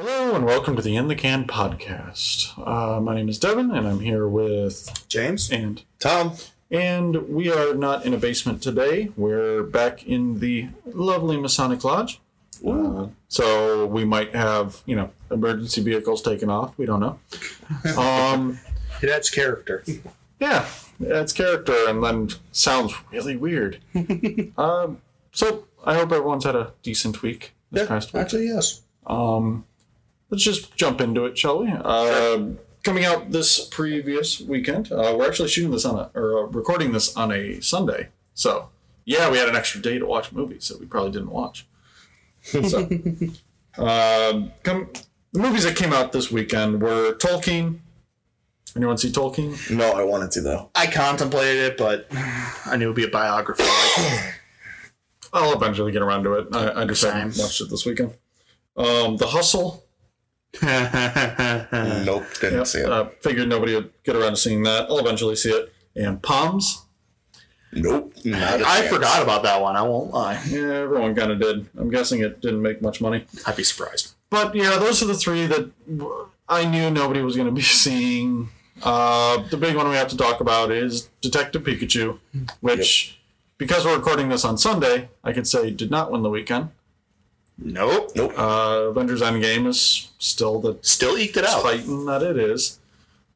Hello and welcome to the In the Can podcast. Uh, my name is Devin, and I'm here with James? and Tom, and we are not in a basement today. We're back in the lovely Masonic Lodge. Uh, so we might have you know emergency vehicles taken off. We don't know. Um, It adds character. yeah, that's character, and then sounds really weird. um, so I hope everyone's had a decent week this past week. actually, yes. Um, let's just jump into it, shall we? Uh, coming out this previous weekend, uh, we're actually shooting this on a or uh, recording this on a Sunday. So yeah, we had an extra day to watch movies that we probably didn't watch. So um, come the movies that came out this weekend were Tolkien. Anyone see Tolkien? no, I wanted to though. I contemplated it, but I knew it would be a biography. I'll eventually get around to it. I, I just haven't watched it this weekend. Um, the Hustle. Nope, didn't Yep, see it. Uh, figured nobody would get around to seeing that. I'll eventually see it. And Poms. nope, not a I forgot about that one. I won't lie. Yeah, everyone kind of did. I'm guessing it didn't make much money. I'd be surprised. But yeah, those are the three that I knew nobody was going to be seeing. Uh, the big one we have to talk about is Detective Pikachu, which, because we're recording this on Sunday, I could say did not win the weekend. Nope. Nope. Uh, Avengers Endgame is still the Still eked it out. Titan that it is.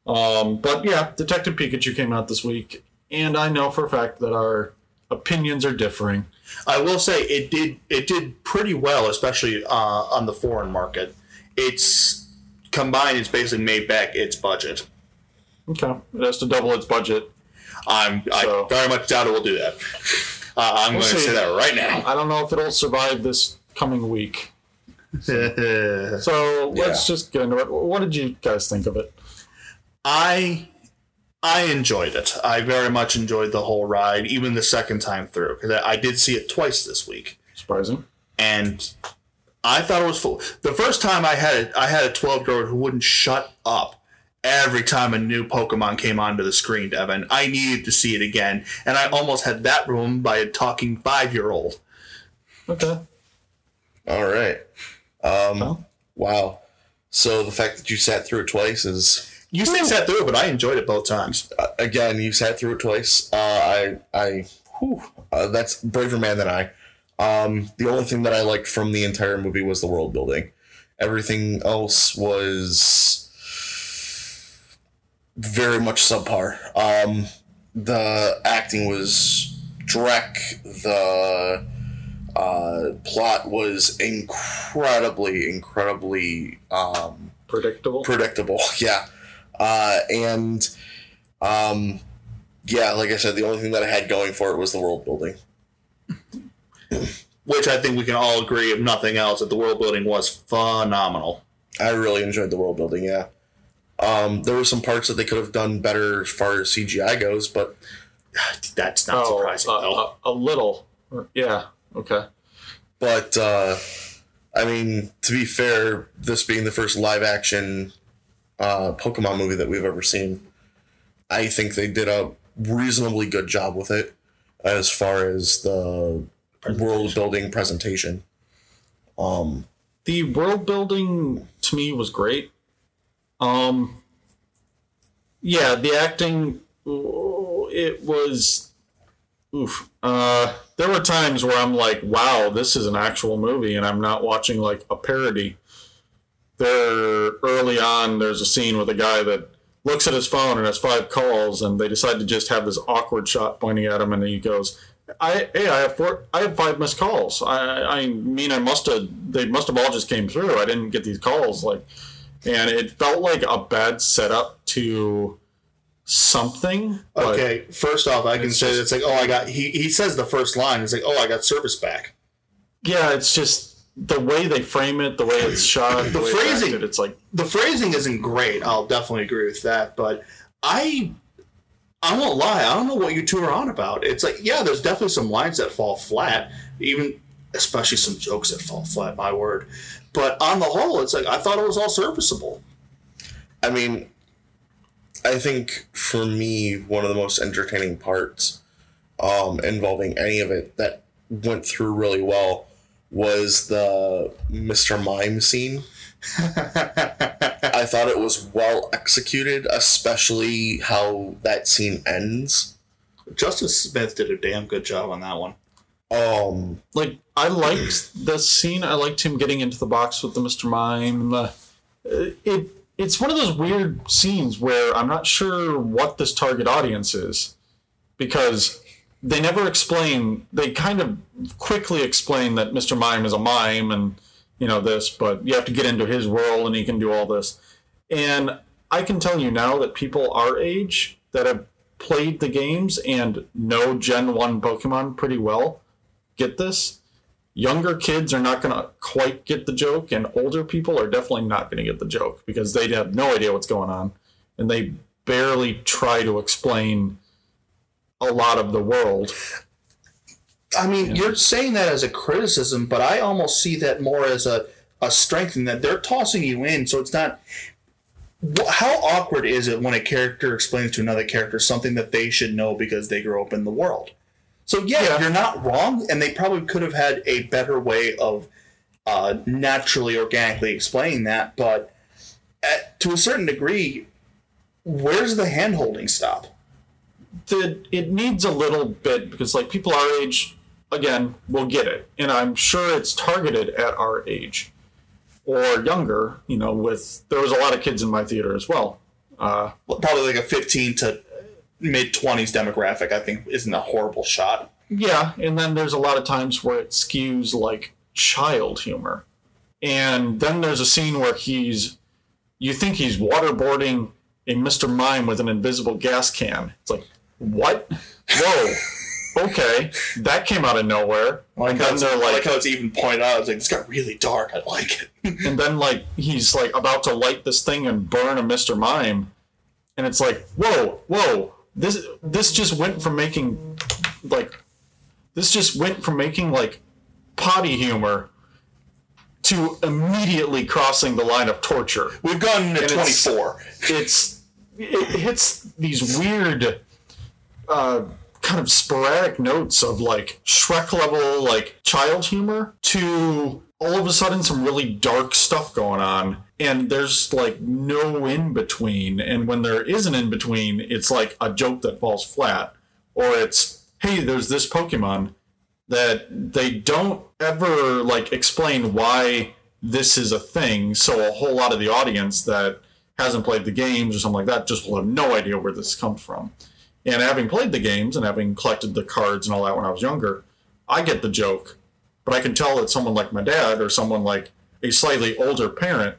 Um, but yeah, Detective Pikachu came out this week, and I know for a fact that our opinions are differing. I will say it did it did pretty well, especially uh, on the foreign market. It's combined. It's basically made back its budget. Okay, it has to double its budget. I'm So- I very much doubt it will do that. Uh, I'm We'll going to say that right now. I don't know if it'll survive this coming week. I So let's Yeah. just get into it. What did you guys think of it? I I enjoyed it. I very much enjoyed the whole ride, even the second time through, because I, did see it twice this week, Surprising. and I thought it was full. The first time I had it, I had a twelve year old who wouldn't shut up. Every time a new Pokemon came onto the screen, Devin, I needed to see it again, and I almost had that ruined by a talking five year old. Okay. All right. Um, Well. wow. So the fact that you sat through it twice is You say sat through it, but I enjoyed it both times. uh, again you sat through it twice. Uh, I I whew, uh, that's braver man than I. Um, the only thing that I liked from the entire movie was the world building. Everything else was very much subpar. Um, the acting was dreck. The uh, plot was incredibly, incredibly um, Predictable. predictable. Yeah, uh, and um, yeah, like I said, the only thing that I had going for it was the world building. Which I think we can all agree, if nothing else, that the world building was phenomenal. I really enjoyed the world building. Yeah, um, there were some parts that they could have done better as far as CGI goes, but That's not oh, surprising, uh, though. uh, a little. Yeah. Okay. but uh, I mean, to be fair, this being the first live action uh, Pokemon movie that we've ever seen, I think they did a reasonably good job with it as far as the world building presentation. Um, the world building to me was great. Um, yeah, the acting, it was, oof. Uh, there were times where I'm like, wow, this is an actual movie, and I'm not watching like a parody. There, early on, there's a scene with a guy that looks at his phone and has five calls, and they decide to just have this awkward shot pointing at him, and he goes, I hey, I have four, I have five missed calls. I I mean, I must have they must have all just came through. I didn't get these calls like, and it felt like a bad setup to something. Okay, first off, I can say just- it's like, oh, I got. He, he says the first line. It's like, oh, I got service back. yeah, it's just the way they frame it, the way it's shot, the, The way it's phrasing. acted, It's like The phrasing isn't great. I'll definitely agree with that. But I, I won't lie. I don't know what you two are on about. It's like, yeah, there's definitely some lines that fall flat. Even, especially some jokes that fall flat. My word. But on the whole, it's like I thought it was all serviceable. I mean, I think for me, one of the most entertaining parts um, involving any of it that went through really well was the Mr. Mime scene I thought it was well executed, especially how that scene ends. Justice Smith did a damn good job on that one. Um, like I liked the scene. I liked him getting into the box with the Mr. Mime. And the, it it's one of those weird scenes where I'm not sure what this target audience is because they never explain. They kind of quickly explain that Mr. Mime is a mime and you know this, but you have to get into his world and he can do all this. And I can tell you now that people our age that have played the games and know Gen 1 Pokemon pretty well get this. Younger kids are not going to quite get the joke, and older people are definitely not going to get the joke because they have no idea what's going on and they barely try to explain a lot of the world. I mean, you're saying that as a criticism, but I almost see that more as a, a strength in that they're tossing you in, so it's not. How awkward is it when a character explains to another character something that they should know because they grew up in the world? So yeah, Yeah. you're not wrong, and they probably could have had a better way of uh, naturally, organically explaining that. But at, to a certain degree, where's the handholding stop? the it needs a little bit because like people our age again will get it and i'm sure it's targeted at our age or younger you know with there was a lot of kids in my theater as well uh, Probably like a 15 to mid 20s demographic. I think isn't a horrible shot. yeah and then there's a lot of times where it skews like child humor and then there's a scene where he's you think he's waterboarding a mr mime with an invisible gas can it's like what whoa okay that came out of nowhere Like and then they're like, like how it's even pointed out. It's like it's got really dark. I like it. and then like he's like about to light this thing and burn a Mr. Mime, and it's like, whoa, whoa, this this just went from making like this just went from making like potty humor to immediately crossing the line of torture. We've gone to And it's- 24. It's it hits these weird uh kind of sporadic notes of like Shrek level like child humor to all of a sudden some really dark stuff going on and there's like no in between and when there is an in between it's like a joke that falls flat or it's hey there's this pokemon that they don't ever like explain why this is a thing so a whole lot of the audience that hasn't played the games or something like that just will have no idea where this comes from and having played the games and having collected the cards and all that when I was younger, I get the joke. But I can tell that someone like my dad or someone like a slightly older parent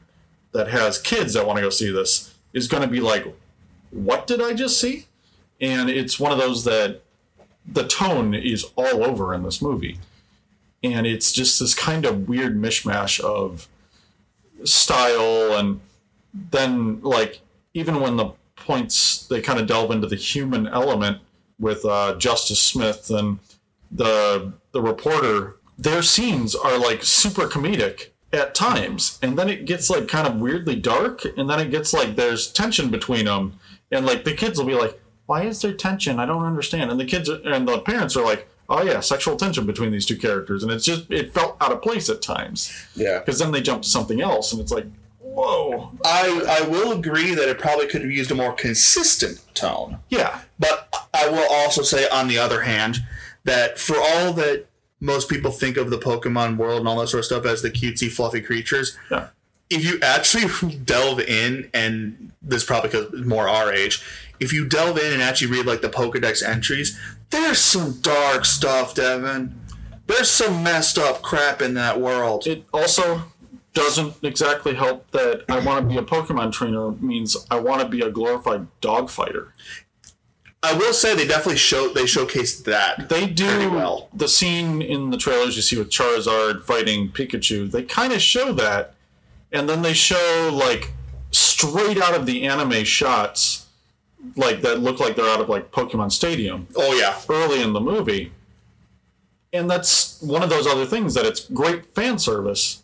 that has kids that want to go see this is going to be like, what did I just see? And it's one of those that the tone is all over in this movie. And it's just this kind of weird mishmash of style and then like even when the points they kind of delve into the human element with uh, Justice Smith and the the reporter, their scenes are like super comedic at times, and then it gets like kind of weirdly dark, and then it gets like there's tension between them, and like the kids will be like, "Why is there tension? I don't understand." And the kids are, and the parents are like, "Oh yeah, sexual tension between these two characters," and it's just it felt out of place at times yeah. because then they jump to something else, and it's like, "Whoa, I, I will agree that it probably could have used a more consistent tone. yeah." But I will also say, on the other hand, that for all that most people think of the Pokemon world and all that sort of stuff as the cutesy, fluffy creatures, Yeah. if you actually delve in, and this is probably because more our age, if you delve in and actually read like the Pokedex entries, there's some dark stuff, Devin. There's some messed up crap in that world. it also doesn't exactly help that I want to be a Pokemon trainer means I want to be a glorified dog fighter. I will say they definitely show they showcased that. They do well. the scene in the trailers you see with Charizard fighting Pikachu. They kind of show that, and then they show like straight out of the anime shots, like that look like they're out of like Pokemon Stadium Oh yeah, early in the movie. And that's one of those other things that it's great fan service,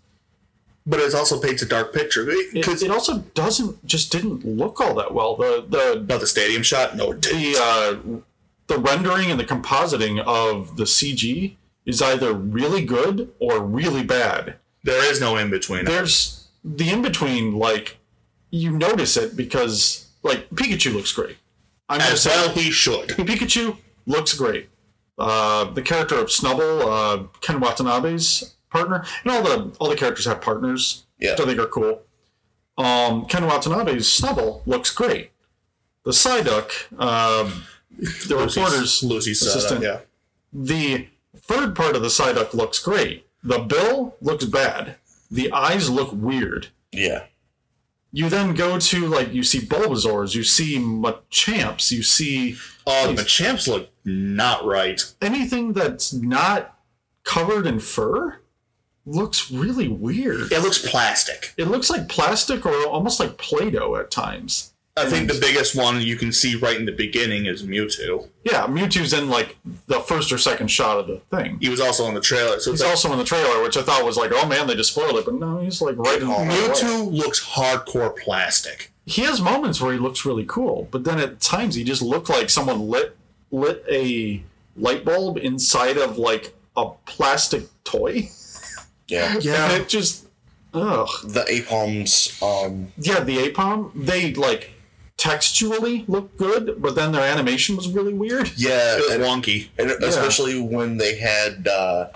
but it also paints a dark picture because it also doesn't just didn't look all that well. The the about the stadium shot. No, it didn't. the uh, the rendering and the compositing of the CG is either really good or really bad. there is no in between. There's the in between, like you notice it because like Pikachu looks great. I'm As say well, he should. Pikachu looks great. Uh, the character of Snubbull, uh, Ken Watanabe's partner, and all the all the characters have partners, Yeah. which I think are cool. Um, Ken Watanabe's Snubbull looks great. The Psyduck, um, the reporter's Lucy's assistant. Yeah. the third part of the Psyduck looks great. The bill looks bad. The eyes look weird. Yeah. You then go to like you see Bulbasaurs, you see Machamps, you see Oh, the champs look not right. anything that's not covered in fur looks really weird. It looks plastic. It looks like plastic or almost like Play-Doh at times. I think the biggest one you can see right in the beginning is Mewtwo. Yeah, Mewtwo's in like the first or second shot of the thing. He was also in the trailer, so He's like, also in the trailer, which I thought was like, oh man, they just spoiled it, but no, he's like right in Mewtwo looks hardcore plastic. He has moments where he looks really cool, but then at times he just looked like someone lit lit a light bulb inside of like a plastic toy. Yeah. And it just ugh. The Aipoms. um, Yeah, the Aipom, they like textually look good, but then their animation was really weird. yeah, It was and, wonky. and especially when they had uh,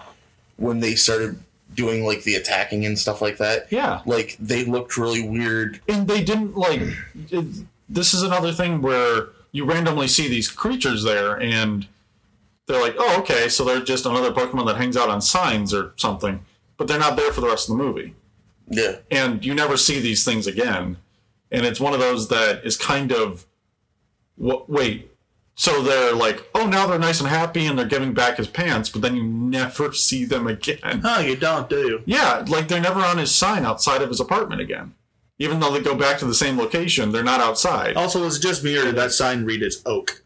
when they started doing like the attacking and stuff like that. Yeah. Like they looked really weird. And they didn't like it, this is another thing where you randomly see these creatures there and they're like, "Oh, okay, so they're just another Pokemon that hangs out on signs or something." But they're not there for the rest of the movie. Yeah. and you never see these things again. And it's one of those that is kind of, what? Wait, so they're like, oh, now they're nice and happy, and they're giving back his pants, but then you never see them again. Huh, you don't, do you? Yeah, like they're never on his sign outside of his apartment again. Even though they go back to the same location, they're not outside. Also, was it just me or did that sign read as oak?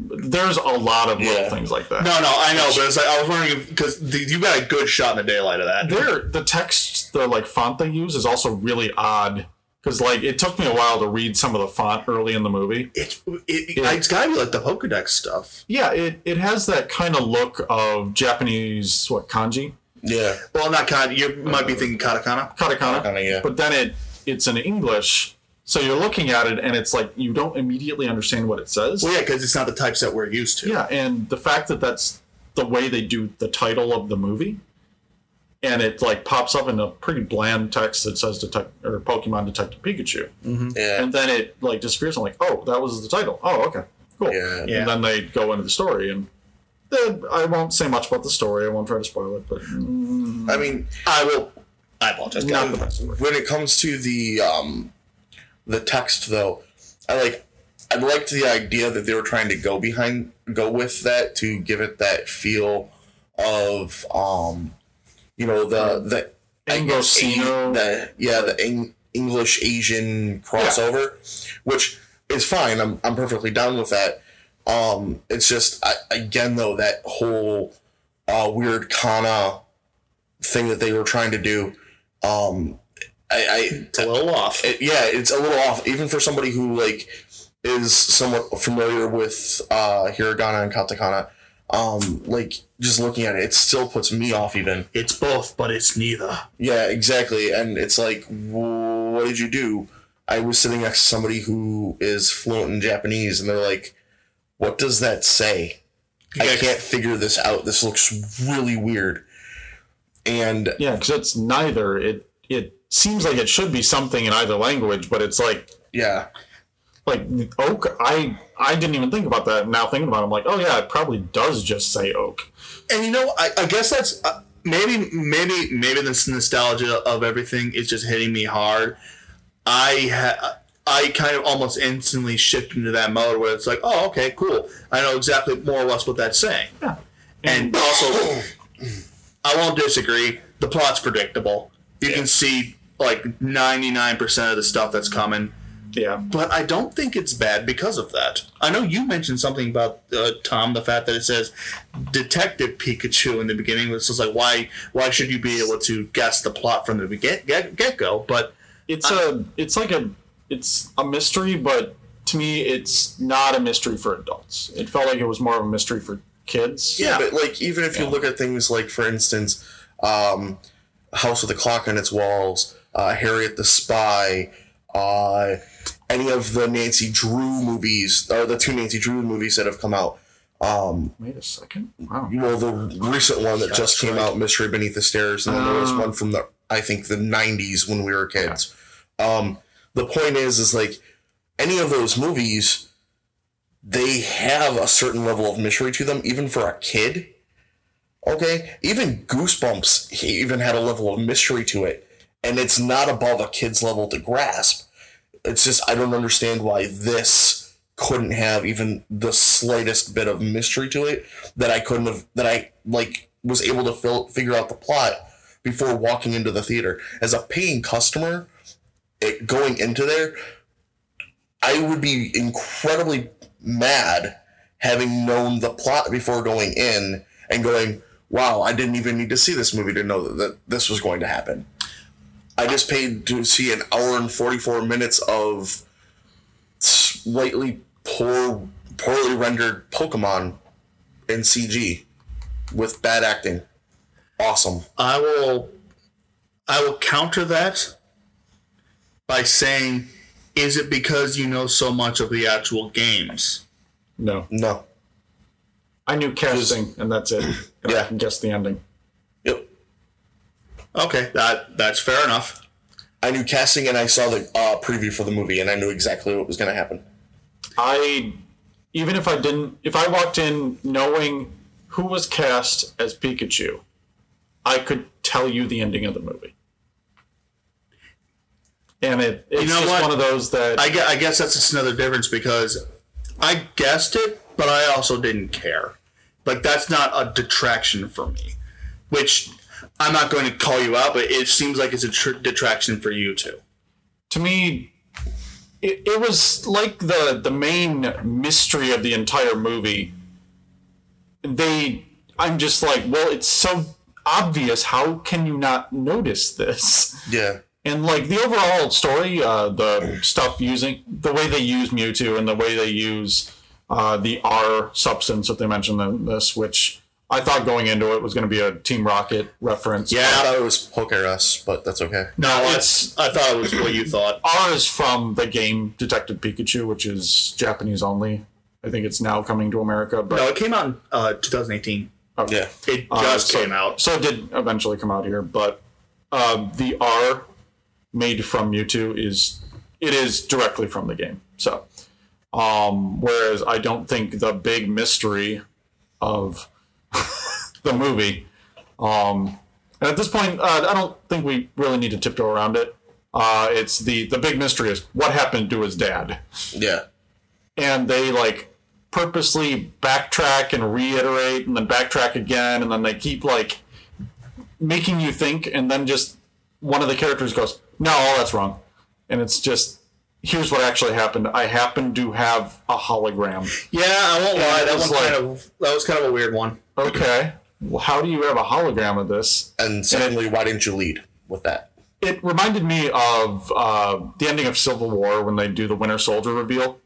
There's a lot of little Yeah. things like that. No, no, I know, but it's like I was wondering because you got a good shot in the daylight of that. There, the text, the like font they use is also really odd because like it took me a while to read some of the font early in the movie. It's it, it's gotta be like the Pokedex stuff. Yeah, it, it has that kind of look of Japanese what kanji, Yeah. Well, not kanji. You might be thinking katakana. katakana, Kinda, yeah. but then it it's in English, so you're looking at it and it's like you don't immediately understand what it says. Well, yeah, because it's not the typeset we're used to. Yeah, and the fact that that's the way they do the title of the movie, and it like pops up in a pretty bland text that says detect or Pokemon Detective Pikachu, Yeah. and then it like disappears. I'm like, oh, that was the title. Oh, okay, cool. Yeah. Yeah. And then they go into the story, and then I won't say much about the story. I won't try to spoil it, but mm, I mean, I will. I apologize. not the best. when it comes to the um the text though i like i liked the idea that they were trying to go behind go with that to give it that feel of um you know the the Anglo-Sino. the yeah the Eng- english asian crossover which is fine. I'm, I'm perfectly down with that. Um it's just I, again though that whole uh weird kana thing that they were trying to do um I, I It's a little off. it, yeah, it's a little off, even for somebody who like is somewhat familiar with uh, hiragana and katakana. Um, like just looking at it, it still puts me off. Even It's both, but it's neither. yeah, exactly. And it's like, "Wh- what did you do? I was sitting next to somebody who is fluent in Japanese, and they're like, "What does that say?" I can't figure this out. This looks really weird. And Yeah, because it's neither. It it seems like it should be something in either language, but it's like yeah, like oak. I I didn't even think about that. Now thinking about it, I'm like, oh yeah, it probably does just say oak. And you know, I, I guess that's uh, maybe maybe maybe this nostalgia of everything is just hitting me hard. I ha- I kind of almost instantly shift into that mode where it's like, oh, okay, cool. I know exactly more or less what that's saying. Yeah. And also, I won't disagree. The plot's predictable. You Yeah. can see like ninety nine percent of the stuff that's coming. Yeah. But I don't think it's bad because of that. I know you mentioned something about uh, Tom, the fact that it says Detective Pikachu in the beginning. It's just like why why should you be able to guess the plot from the get get, get go? But It's a it's like a it's a mystery, but to me, it's not a mystery for adults. It felt like it was more of a mystery for kids. Yeah, but like even if you look at things like, for instance, um, House with a Clock on its walls, uh, Harriet the Spy, uh, any of the Nancy Drew movies, or the two Nancy Drew movies that have come out. Um, Wait a second. Wow. well, the recent one that just came right. out, Mystery Beneath the Stairs, and then there was Uh. one from the I think the '90s when we were kids. Um, the point is, is like any of those movies, they have a certain level of mystery to them, even for a kid. Okay, even Goosebumps he even had a level of mystery to it, and it's not above a kid's level to grasp. It's just I don't understand why this couldn't have even the slightest bit of mystery to it that I couldn't have that I like was able to fill, figure out the plot before walking into the theater as a paying customer it, going into there I would be incredibly mad having known the plot before going in and going wow I didn't even need to see this movie to know that, that this was going to happen I just paid to see an hour and 44 minutes of slightly poor, poorly rendered Pokemon in CG with bad acting. Awesome. I will I will counter that by saying is it because you know so much of the actual games? No. No. I knew casting, and that's it. And I can guess the ending. Yep. Okay, that that's fair enough. I knew casting and I saw the uh, preview for the movie and I knew exactly what was going to happen. I, even if I didn't, if I walked in knowing who was cast as Pikachu, I could tell you the ending of the movie. And it, it's know just what? one of those that I guess, I guess that's just another difference because I guessed it, but I also didn't care. Like that's not a detraction for me. Which I'm not going to call you out, but it seems like it's a tr- detraction for you too. to me it, it was like the the main mystery of the entire movie they i'm just like well it's so obvious how can you not notice this Yeah. and like the overall story uh, the stuff using the way they use mewtwo and the way they use uh, the r substance that they mentioned in this which i thought going into it was going to be a team rocket reference Yeah, I thought it was Pokerus, but that's okay. No, it's- it's I thought it was what you thought. R is from the game Detective Pikachu, which is Japanese only. I think it's now coming to America, but No, it came out in uh, 2018. okay. Yeah. It Uh, just so, came out. So it did eventually come out here, but uh, the R made from Mewtwo is it is directly from the game. So, um, whereas I don't think the big mystery of the movie, um, and at this point, uh, I don't think we really need to tiptoe around it. Uh, it's the the big mystery is what happened to his dad Yeah. and they like purposely backtrack and reiterate and then backtrack again and then they keep like making you think and then just one of the characters goes no that's wrong and it's just here's what actually happened i happen to have a hologram Yeah, I won't lie. That was one like- kind of that was kind of a weird one. Okay well how do you have a hologram of this And secondly, why didn't you lead with that? it reminded me of uh, the ending of Civil War when they do the Winter Soldier reveal,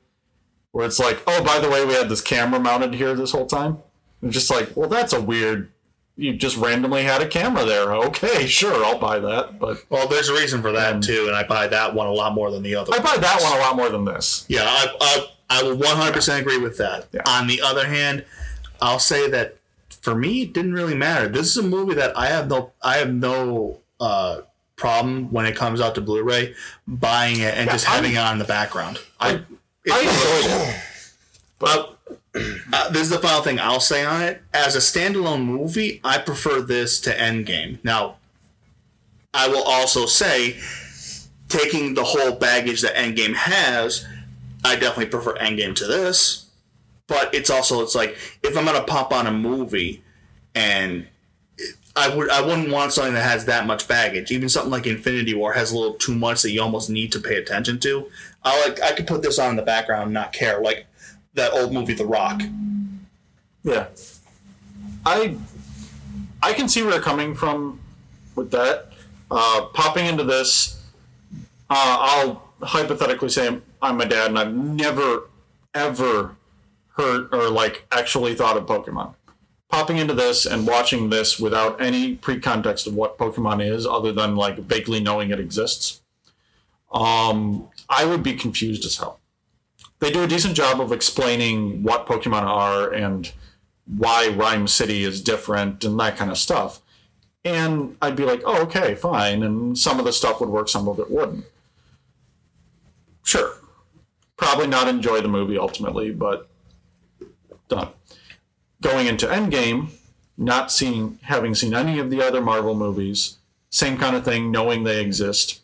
where it's like, oh, by the way, we had this camera mounted here this whole time. And just like, well, that's a weird. You just randomly had a camera there. Okay, sure, I'll buy that. But Well, there's a reason for that too, and I buy that one a lot more than the other. I buy that one a lot more than this. Yeah, I, I, I will 100% agree with that. Yeah. On the other hand, I'll say that for me, it didn't really matter. This is a movie that I have no, I have no uh, problem when it comes out to Blu-ray buying it and just I'm- having it on in the background. I, I enjoyed it. But uh, this is the final thing I'll say on it. As a standalone movie, I prefer this to Endgame. Now, I will also say, taking the whole baggage that Endgame has, I definitely prefer Endgame to this. But it's also it's like if I'm gonna pop on a movie, and I would I wouldn't want something that has that much baggage. Even something like Infinity War has a little too much that you almost need to pay attention to. I like I could put this on in the background and not care. Like that old movie The Rock. Yeah. I I can see where they're coming from with that. Uh, popping into this, uh, I'll hypothetically say I'm, I'm my dad, and I've never, ever heard or like actually thought of Pokemon. popping into this and watching this without any pre-context of what Pokemon is, other than like vaguely knowing it exists, um, I would be confused as hell. They do a decent job of explaining what Pokemon are and why Ryme City is different and that kind of stuff. And I'd be like, oh, okay, fine. And some of the stuff would work, some of it wouldn't. Sure. Probably not enjoy the movie ultimately, but done. Going into Endgame, not seeing, having seen any of the other Marvel movies, same kind of thing, knowing they exist,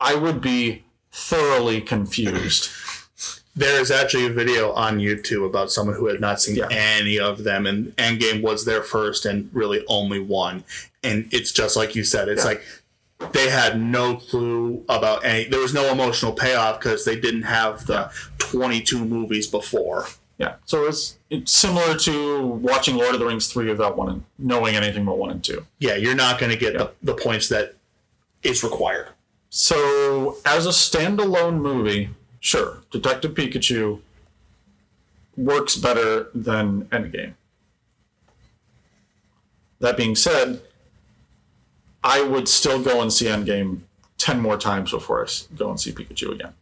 I would be thoroughly confused. There is actually a video on YouTube about someone who had not seen Yeah. any of them, and Endgame was their first and really only one. And it's just like you said, it's Yeah. like they had no clue about any. There was no emotional payoff because they didn't have the 22 movies before. Yeah. So it's it's similar to watching Lord of the Rings three without one and knowing anything but one and two. Yeah, you're not going to get the, the points that is required. So as a standalone movie, sure, Detective Pikachu works better than Endgame. That being said, I would still go and see Endgame ten more times before I go and see Pikachu again.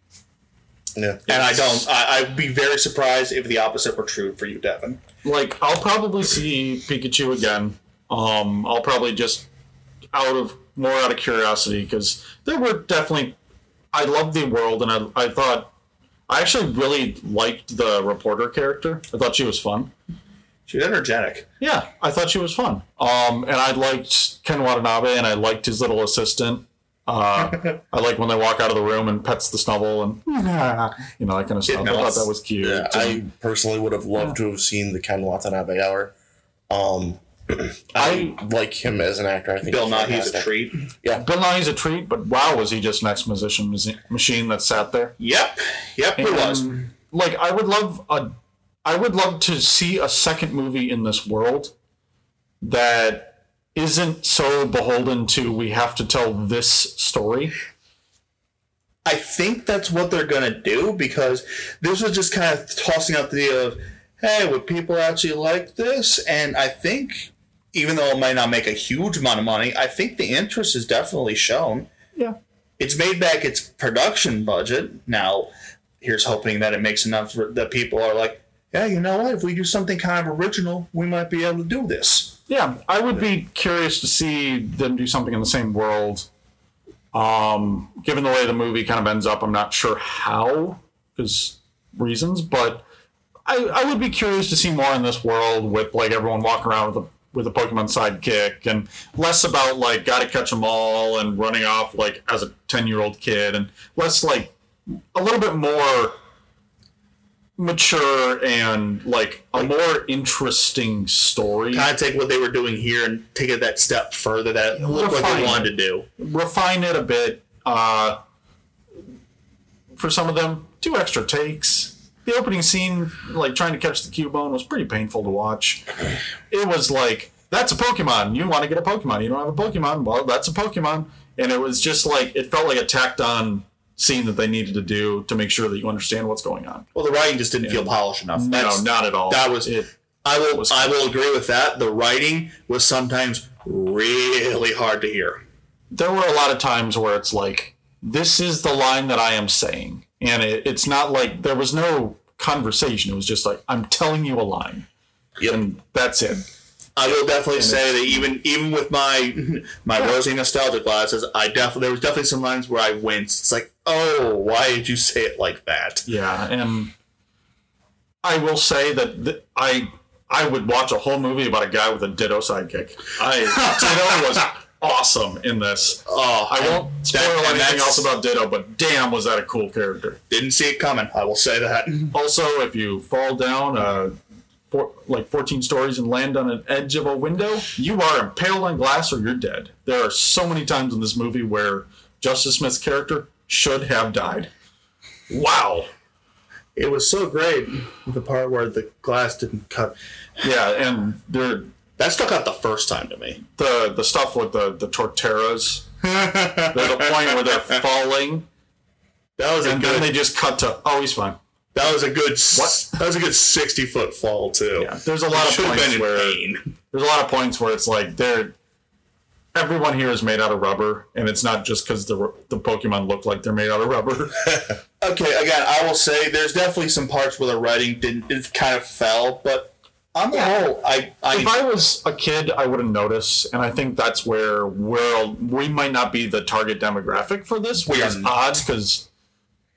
Yeah. And I don't. I, I'd be very surprised if the opposite were true for you, Devin. like I'll probably see Pikachu again. Um, I'll probably just out of more out of curiosity because there were definitely I loved the world and I I thought I actually really liked the reporter character. I thought she was fun. She's energetic. Yeah, I thought she was fun. Um, and I liked Ken Watanabe and I liked his little assistant. Uh, I like when they walk out of the room and pets the Snubbull and you know that kind of stuff. I thought that was cute. Yeah, I personally would have loved to have seen the Ken Watanabe hour. Um, I like him as an actor. I think Bill he's Nighy's a fantastic. treat. Bill Nighy's a treat, but wow, was he just an exposition machine- machine that sat there? Yep. Yep, it was. Like, I would love a, I would love to see a second movie in this world that isn't so beholden to we have to tell this story. I think that's what they're going to do because this was just kind of tossing out the idea of, hey, would people actually like this? And I think, even though it might not make a huge amount of money, I think the interest is definitely shown. Yeah. It's made back its production budget. Now, here's hoping that it makes enough that people are like, yeah, you know what? If we do something kind of original, we might be able to do this. Yeah, I would be curious to see them do something in the same world. Um, given the way the movie kind of ends up, I'm not sure how, because reasons, but I, I would be curious to see more in this world with like everyone walking around with a with a Pokemon sidekick and less about like gotta catch them all and running off like as a ten year old kid and less like a little bit more mature and like a more interesting story. Kind of take what they were doing here and take it that step further that look what they wanted to do. refine it a bit. Uh, for some of them, two extra takes. The opening scene, like trying to catch the Cubone, was pretty painful to watch. It was like, that's a Pokemon. You want to get a Pokemon. You don't have a Pokemon. Well, that's a Pokemon. And it was just like, it felt like a tacked on scene that they needed to do to make sure that you understand what's going on. Well, the writing just didn't feel polished enough. No, That's- not at all. that was- it. I will was- I will agree with that. The writing was sometimes really hard to hear. there were a lot of times where it's like this is the line that i am saying and it, it's not like there was no conversation it was just like i'm telling you a line Yep. and that's it I will definitely say that even even with my my rosy nostalgia glasses, I definitely there was definitely some lines where I winced. It's like, oh, why did you say it like that? yeah and i will say that th- i i would watch a whole movie about a guy with a ditto sidekick i ditto was awesome in this Oh, i won't spoil that- anything else about ditto but damn was that a cool character Didn't see it coming. I will say that. Also, if you fall down uh, four, like 14 stories and land on an edge of a window, you are impaled on glass or you're dead. There are so many times in this movie where Justice Smith's character should have died. Wow. It was so great the part where the glass didn't cut. Yeah, and there, That stuck out the first time to me. the the stuff with the the Torterras. There's a point where they're falling, That was a and then good. they just cut to oh he's fine. That was a good. s- That was a good sixty foot fall too. Yeah, there's a lot of points where pain. there's a lot of points where it's like they're everyone here is made out of rubber, and it's not just because the the Pokemon look like they're made out of rubber. Okay, again, I will say there's definitely some parts where the writing didn't it kind of fell, but on the whole, I if I I was a kid, I wouldn't notice, and I think that's where we're we might not be the target demographic for this, which is odd because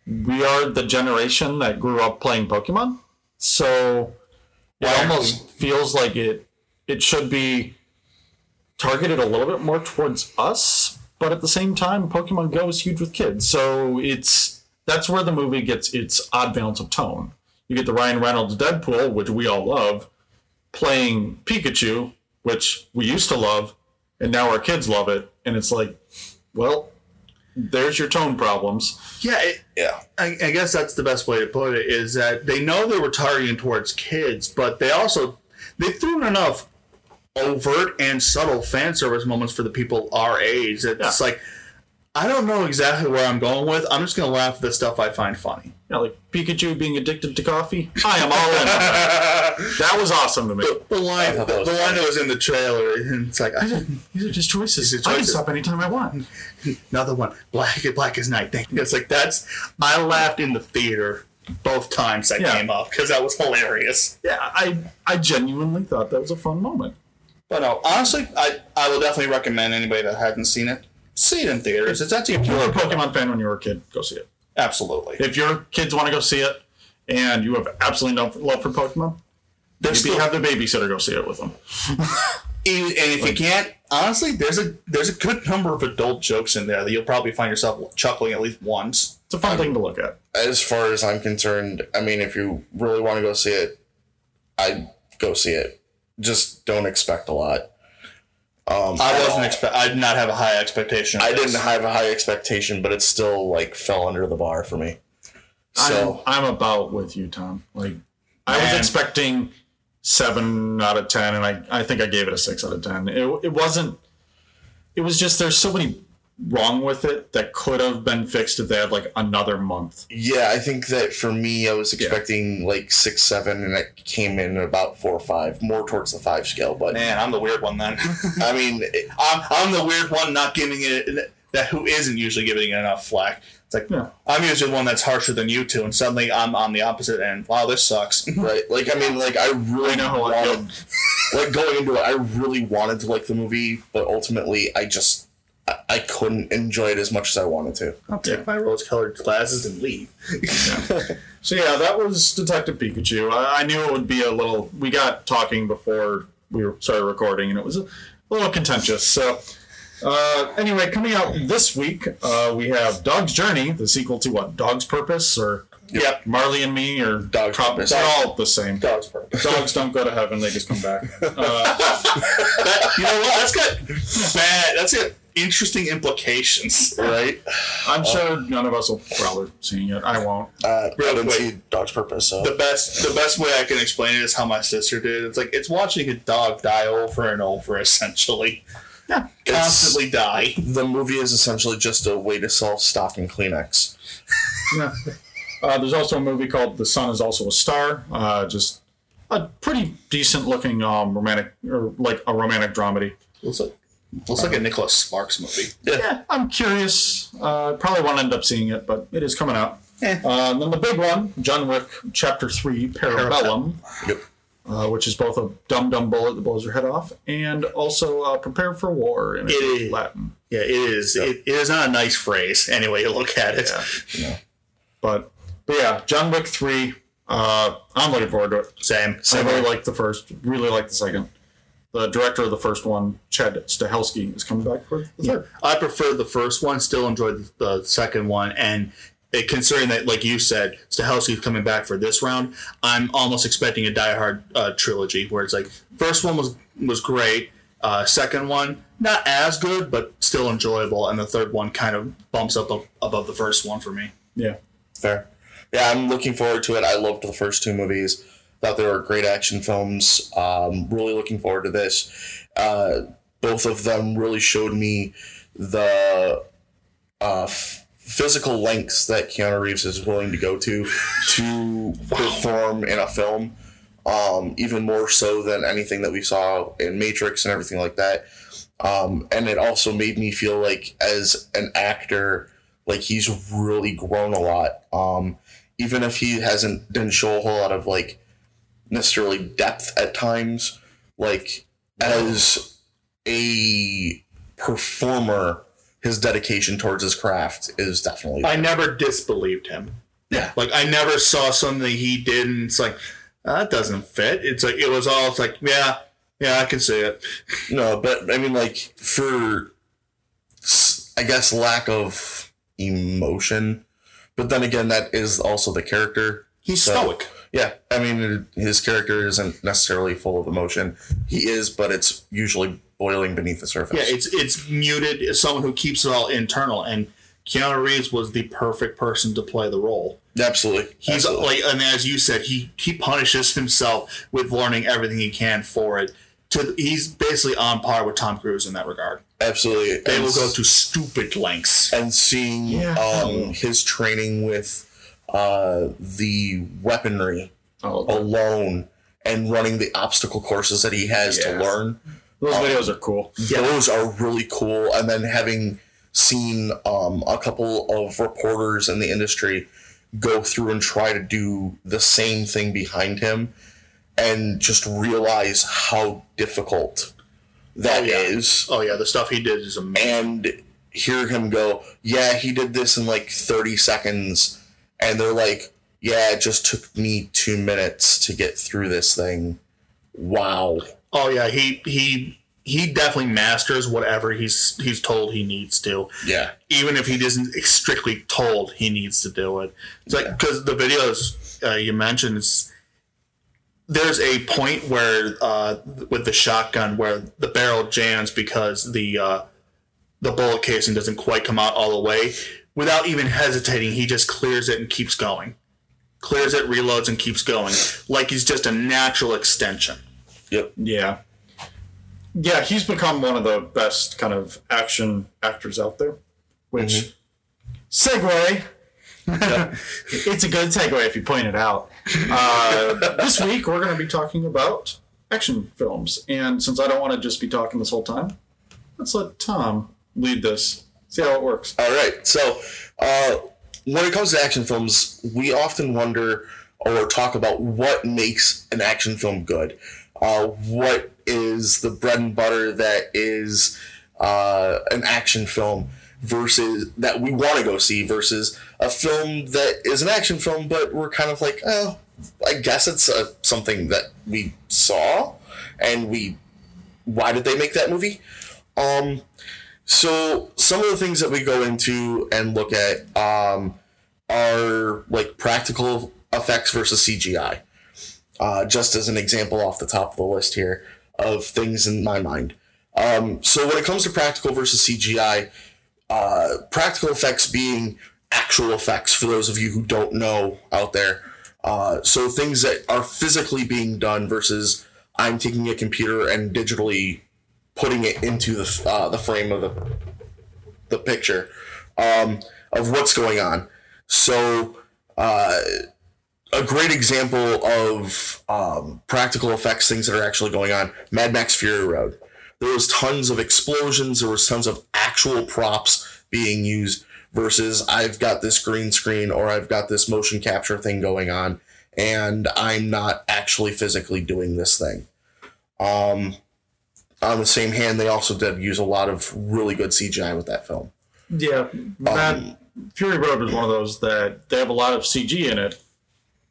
we are the generation that grew up playing Pokemon. So it almost feels like it it should be targeted a little bit more towards us, but at the same time, Pokemon Go is huge with kids, so it's that's where the movie gets its odd balance of tone. You get the Ryan Reynolds Deadpool, which we all love, playing Pikachu, which we used to love, and now our kids love it, and it's like, well, there's your tone problems. yeah, it, Yeah. I, I guess that's the best way to put it is that they know they were targeting towards kids, but they also they threw in enough overt and subtle fan service moments for the people our age. It's Yeah. like I don't know exactly where I'm going with. I'm just gonna laugh at the stuff I find funny. You know, like Pikachu being addicted to coffee. I am all in. that was awesome to me. The line, the, that was the line funny. that was in the trailer, and it's like I didn't. These are just choices. These are I can stop anytime I want. Another one, black, black as night. Thank you. It's like that's. I laughed in the theater both times that Yeah. came up because that was hilarious. Yeah, I I genuinely thought that was a fun moment. But no, honestly, I I will definitely recommend anybody that hasn't seen it see it in theaters. It's actually If you were a Pokemon fan when you were a kid, go see it. absolutely. If your kids want to go see it, and you have absolutely no love for Pokemon, There's maybe still, have the babysitter go see it with them. and if you can't, honestly, there's a there's a good number of adult jokes in there that you'll probably find yourself chuckling at least once. It's a fun thing to look at. As far as I'm concerned, I mean, if you really want to go see it, I'd go see it. Just don't expect a lot. Um, I wasn't expect. I did not have a high expectation. I this. didn't have a high expectation, but it still like fell under the bar for me. So I'm, I'm about with you, Tom. Like I was expecting seven out of ten, and I, I think I gave it a six out of ten. It, it wasn't. It was just there's so many wrong with it that could have been fixed if they had like another month. yeah, I think that for me, I was expecting like six, seven, and it came in about four or five, more towards the five scale. But Man, I'm the weird one then. I mean, I'm, I'm the weird one not giving it that who isn't usually giving it enough flack. It's like Yeah. I'm usually the one that's harsher than you two, and suddenly I'm on the opposite end. Wow, this sucks. right? Like, I mean, like I really I know how I feel. like going into it, I really wanted to like the movie, but ultimately, I just I, I couldn't enjoy it as much as I wanted to. I'll take my rose-colored glasses and leave. So yeah, that was Detective Pikachu. I, I knew it would be a little. We got talking before we started recording, and it was a little contentious. So uh, anyway, coming out this week, uh, we have Dog's Journey, the sequel to what? Dog's Purpose, or Yep. Marley and Me, or Dog's prob- Purpose. They're all the same. Dog's purpose. Dogs don't go to heaven; they just come back. Uh, That, you know what? That's got bad. That's got interesting implications. Right? I'm sure none of us will probably seeing it. I won't. Uh, I Real didn't quick. see Dog's Purpose, so The best, the best way I can explain it is how my sister did. It's like it's watching a dog die over and over, essentially. Yeah. Constantly die. the movie is essentially just a way to sell stock in Kleenex. Yeah. Uh, there's also a movie called The Sun is Also a Star. Uh, just a pretty decent looking um, romantic, or like a romantic dramedy. Looks like looks like a Nicholas Sparks movie. Yeah, I'm curious. Uh, probably won't end up seeing it, but it is coming out. Eh. Uh, and then the big one, John Wick Chapter 3 Parabellum, Yep. uh, which is both a dum dum bullet that blows your head off and also uh, Prepare for War in It is. Latin. Yeah, it is. It, it is not a nice phrase. Anyway, you look at it. Yeah. But, but yeah, John Wick 3. Uh, I'm looking forward to it. Same. I really like the first, really like the second. The director of the first one, Chad Stahelski, is coming back for the third. I prefer the first one. Still enjoyed the, the second one, and it, considering that, like you said, Stahelski's coming back for this round, I'm almost expecting a Die Hard uh, trilogy where it's like first one was was great, uh, second one not as good but still enjoyable, and the third one kind of bumps up a- above the first one for me. Yeah. Fair. Yeah, I'm looking forward to it. I loved the first two movies. Thought they were great action films. Um, really looking forward to this. Uh, both of them really showed me the uh, f- physical lengths that Keanu Reeves is willing to go to to perform in a film, um, even more so than anything that we saw in Matrix and everything like that. Um, and it also made me feel like, as an actor, like he's really grown a lot. Um, even if he hasn't didn't show a whole lot of like necessarily depth at times, like as a performer, his dedication towards his craft is definitely. I never disbelieved him. Yeah. Like I never saw something he did and it's like "Ah, that doesn't fit. It's like it was all it's like yeah, yeah, I can see it. No, but I mean, like for, I guess lack of emotion, but then again, that is also the character. He's So- stoic. Yeah, I mean, his character isn't necessarily full of emotion. He is, but it's usually boiling beneath the surface. Yeah, it's it's muted. It's someone who keeps it all internal, and Keanu Reeves was the perfect person to play the role. absolutely. He's absolutely. like, and as you said, he he punishes himself with learning everything he can for it. To he's basically on par with Tom Cruise in that regard. absolutely. They And will go to stupid lengths. and seeing Yeah. um, his training with uh, the weaponry Oh, alone and running the obstacle courses that he has to learn. those videos are cool. Those are really cool. And then having seen um, a couple of reporters in the industry go through and try to do the same thing behind him and just realize how difficult that is, Oh yeah, the stuff he did is amazing. and hear him go, Yeah, he did this in like 30 seconds. And they're like, Yeah, it just took me two minutes to get through this thing. Wow. Oh yeah, he he he definitely masters whatever he's he's told he needs to. Yeah. even if he isn't strictly told he needs to do it. It's like because the videos uh, you mentioned, it's, there's a point where uh, with the shotgun where the barrel jams because the uh, the bullet casing doesn't quite come out all the way. Without even hesitating, he just clears it and keeps going. Clears it, reloads, and keeps going like he's just a natural extension. Yep. Yeah. Yeah, he's become one of the best kind of action actors out there. Which segue. it's a good segue if you point it out. Uh, this week we're going to be talking about action films, and since I don't want to just be talking this whole time, let's let Tom lead this. See how it works. All right. So, uh, when it comes to action films, we often wonder or talk about what makes an action film good. Uh, what is the bread and butter that is uh, an action film versus that we want to go see versus a film that is an action film, but we're kind of like, oh, I guess it's uh, something that we saw and we. Why did they make that movie? Um, so some of the things that we go into and look at um, are like practical effects versus CGI. Uh, just as an example off the top of the list here of things in my mind. Um, so when it comes to practical versus CGI, uh, practical effects being actual effects for those of you who don't know out there. Uh, so things that are physically being done versus I'm taking a computer and digitally putting it into the uh, the frame of the the picture um, of what's going on. So, uh, a great example of um, practical effects, things that are actually going on. Mad Max Fury Road. There was tons of explosions. There was tons of actual props being used. Versus, I've got this green screen or I've got this motion capture thing going on, and I'm not actually physically doing this thing. Um, on the same hand, they also did use a lot of really good CGI with that film. Yeah, that Fury Road is one of those that they have a lot of CG in it,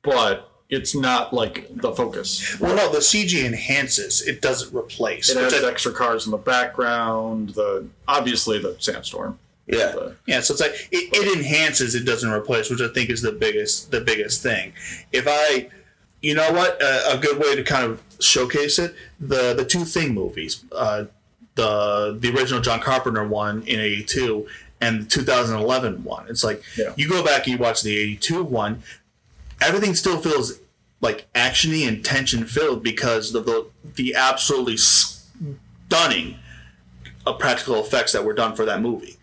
but it's not like the focus. Well, no, the CG enhances; it doesn't replace. It has I- extra cars in the background. The obviously the sandstorm. Yeah, The- Yeah, so it's like it, it enhances, it doesn't replace, which I think is the biggest the biggest thing. If I, you know what, uh, a good way to kind of showcase it the the two Thing movies, uh, the the original John Carpenter one in '82 and the 2011 one. It's like Yeah. you go back and you watch the '82 one, everything still feels like actiony and tension filled because of the the absolutely stunning uh, practical effects that were done for that movie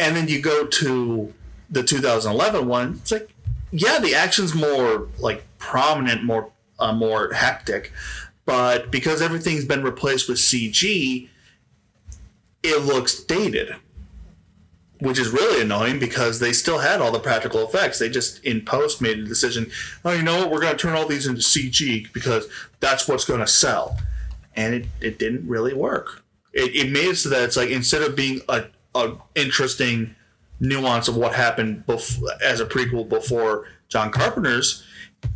and then you go to the 2011 one, it's like, yeah, the action's more like prominent, more uh, more hectic, but because everything's been replaced with CG, it looks dated. Which is really annoying because they still had all the practical effects. They just in post made a decision. Oh, you know what? We're going to turn all these into CG because that's what's going to sell, and it, it didn't really work. It, it made it so that it's like instead of being a, a interesting nuance of what happened bef- as a prequel before John Carpenter's,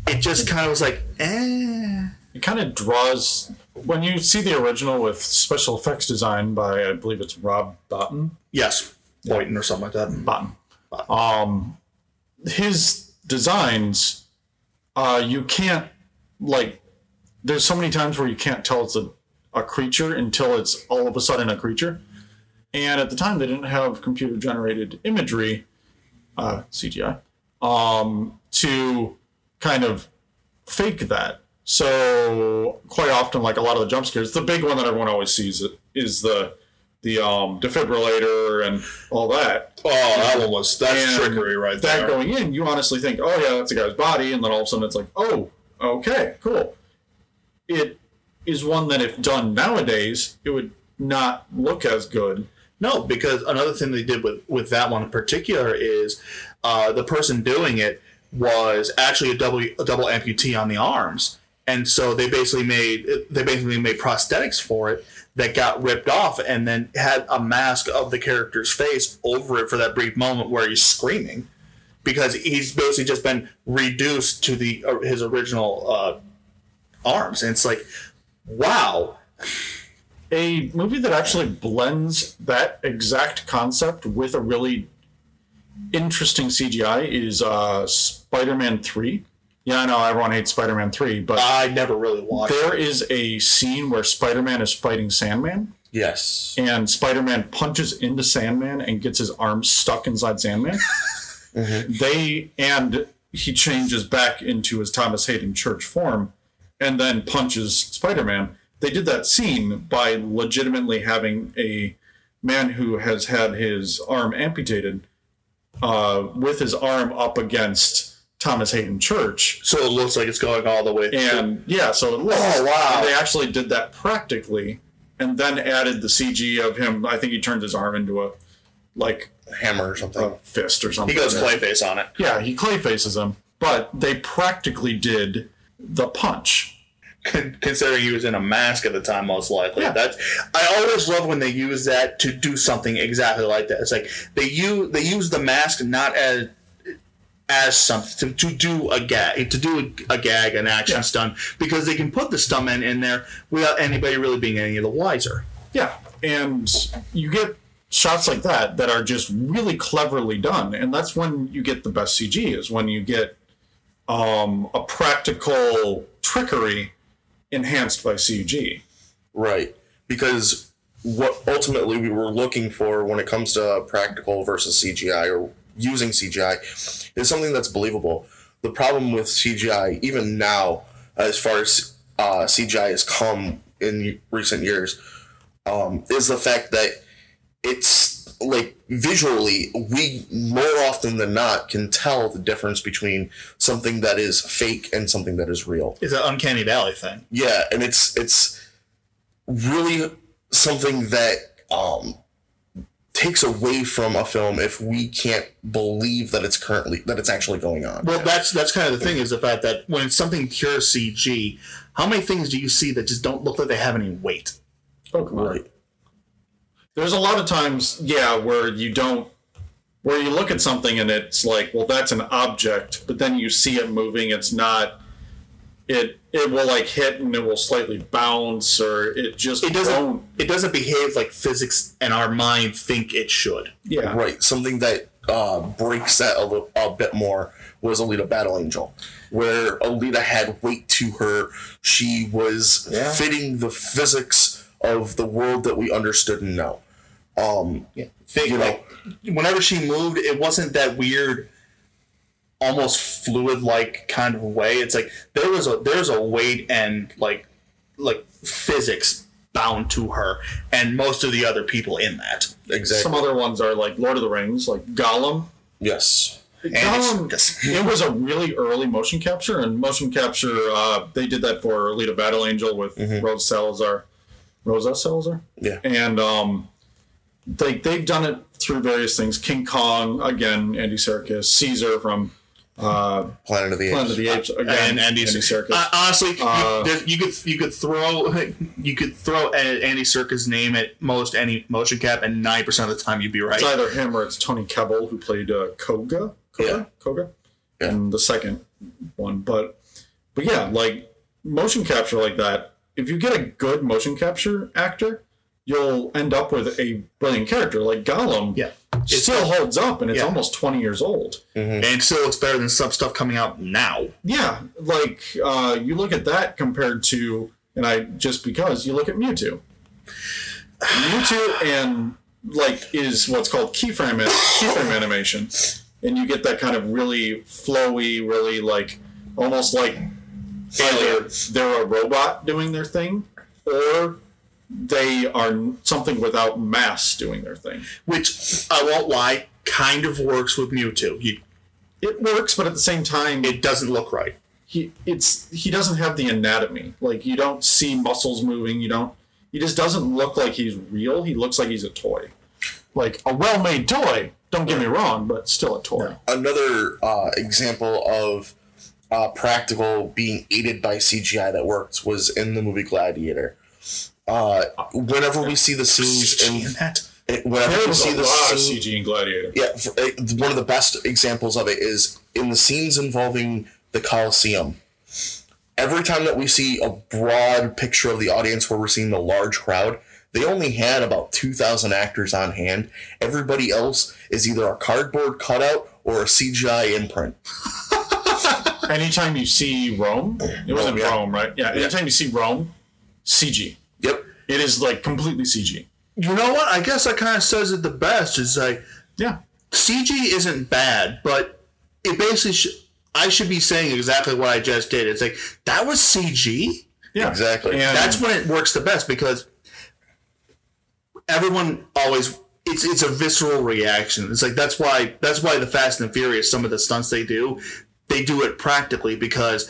it just kind of was like, eh. It kind of draws when you see the original with special effects design by I believe it's Rob Bottin. Yes, Boynton or something like that. Bottin. Um, his designs, uh, you can't like. There's so many times where you can't tell it's a, a creature until it's all of a sudden a creature. And at the time, they didn't have computer generated imagery, uh, CGI, um, to kind of fake that. So quite often, like a lot of the jump scares, the big one that everyone always sees is the the um, defibrillator and all that. Oh, that one was that's And trickery right That there. That going in, you honestly think, oh yeah, that's a guy's body, and then all of a sudden it's like, oh, okay, cool. It is one that if done nowadays, it would not look as good. No, because another thing they did with with that one in particular is uh, the person doing it was actually a double a double amputee on the arms, and so they basically made they basically made prosthetics for it that got ripped off, and then had a mask of the character's face over it for that brief moment where he's screaming, because he's basically just been reduced to the uh, his original uh, arms, and it's like, wow, A movie that actually blends that exact concept with a really interesting CGI is uh, Spider-Man Three. Yeah, I know everyone hates Spider-Man Three, but I never really watched. there is a scene where Spider-Man is fighting Sandman. Yes. and Spider-Man punches into Sandman and gets his arm stuck inside Sandman. They and he changes back into his Thomas Haden Church form, and then punches Spider-Man. They did that scene by legitimately having a man who has had his arm amputated, uh, with his arm up against Thomas Haden Church, So it looks like it's going all the way. through. and yeah, so it looks. Oh, wow. They actually did that practically, and then added the CG of him. I think he turned his arm into a like a Hammer or something. a fist or something. he goes clayface on it. Yeah, he clay faces him, but they practically did the punch. Con- Considering he was in a mask at the time, most likely. Yeah. That's I always love when they use that to do something exactly like that. It's like they use they use the mask not as as something to, to do a gag to do a, a gag an action Yeah. stunt because they can put the stuntman in there without anybody really being any of the wiser. Yeah, and you get shots like that that are just really cleverly done, and that's when you get the best CG. Is when you get um, a practical trickery enhanced by CG. Right. Because what ultimately we were looking for when it comes to practical versus CGI or using CGI is something that's believable. The problem with CGI, even now, as far as uh, CGI has come in recent years, um, is the fact that it's like visually, we more often than not can tell the difference between something that is fake and something that is real. It's an uncanny valley thing. Yeah, and it's it's really something that um, takes away from a film if we can't believe that it's currently that it's actually going on. Well, that's that's kind of the thing is the fact that when it's something pure CG, how many things do you see that just don't look like they have any weight? Oh come on! right. There's a lot of times, yeah, where you don't, where you look at something and it's like, well, that's an object, but then you see it moving. It's not. It it will like hit and it will slightly bounce, or it just It doesn't. won't. It doesn't behave like physics and our mind think it should. Yeah, Right. Something that uh, breaks that a, little, a bit more was Alita Battle Angel, where Alita had weight to her. She was Yeah. fitting the physics of the world that we understood and know. Um, Yeah. Think You know- like whenever she moved, it wasn't that weird, almost fluid like kind of way. It's like there was a there's a weight and like like physics bound to her and most of the other people in that. exactly. Some other ones are like Lord of the Rings, like Gollum. Yes. Gollum, it's- it was a really early motion capture, and motion capture, uh, they did that for Alita Battle Angel with Rosa Salazar. Rosa Salazar? Yeah. And um, they, they've done it through various things. King Kong, again, Andy Serkis. Caesar from uh, Planet of the Apes. Of the Apes, again, and Andy, Andy Serkis. Uh, honestly, you- Uh, there- you, could you could throw you could throw Andy Serkis' name at most any motion cap, and ninety percent of the time you'd be right. It's either him or it's Toby Kebbell who played uh, Koba. Koba? Yeah. Koba? Yeah. And the second one. But but yeah, like motion capture like that, if you get a good motion capture actor, you'll end up with a brilliant character. Like Gollum Yeah. It still holds up and it's Yeah. almost 20 years old. and still looks better than some stuff coming out now. Yeah, like uh, you look at that compared to, and I just because you look at Mewtwo, Mewtwo and like is what's called keyframe keyframe animation, and you get that kind of really flowy, really like almost like either they're a robot doing their thing, or they are something without mass doing their thing. Which I won't lie, kind of works with Mewtwo. You, It works, but at the same time, it doesn't look right. he it's he doesn't have the anatomy. Like you don't see muscles moving. You don't. He just doesn't look like he's real. He looks like he's a toy, like a well-made toy. Don't get me wrong, but still a toy. Another uh, example of uh, practical being aided by CGI that worked was in the movie Gladiator. Uh, whenever we see the scenes CG in in, that. whenever There we see the lot scene, CG in Gladiator. Yeah, for, uh, one of the best examples of it is in the scenes involving the Colosseum. Every time that we see a broad picture of the audience where we're seeing the large crowd, they only had about 2,000 actors on hand. Everybody else is either a cardboard cutout or a CGI imprint. Anytime you see Rome, it wasn't Rome, yeah. Rome, right? Yeah. Anytime you see Rome, CG. Yep. It is like completely CG. You know what? I guess that kind of says it the best. Is like Yeah. CG isn't bad, but it basically sh- I should be saying exactly what I just did. It's like that was CG. Yeah. Exactly. And That's when it works the best because everyone always it's it's a visceral reaction. It's like that's why that's why the Fast and the Furious some of the stunts they do they do it practically because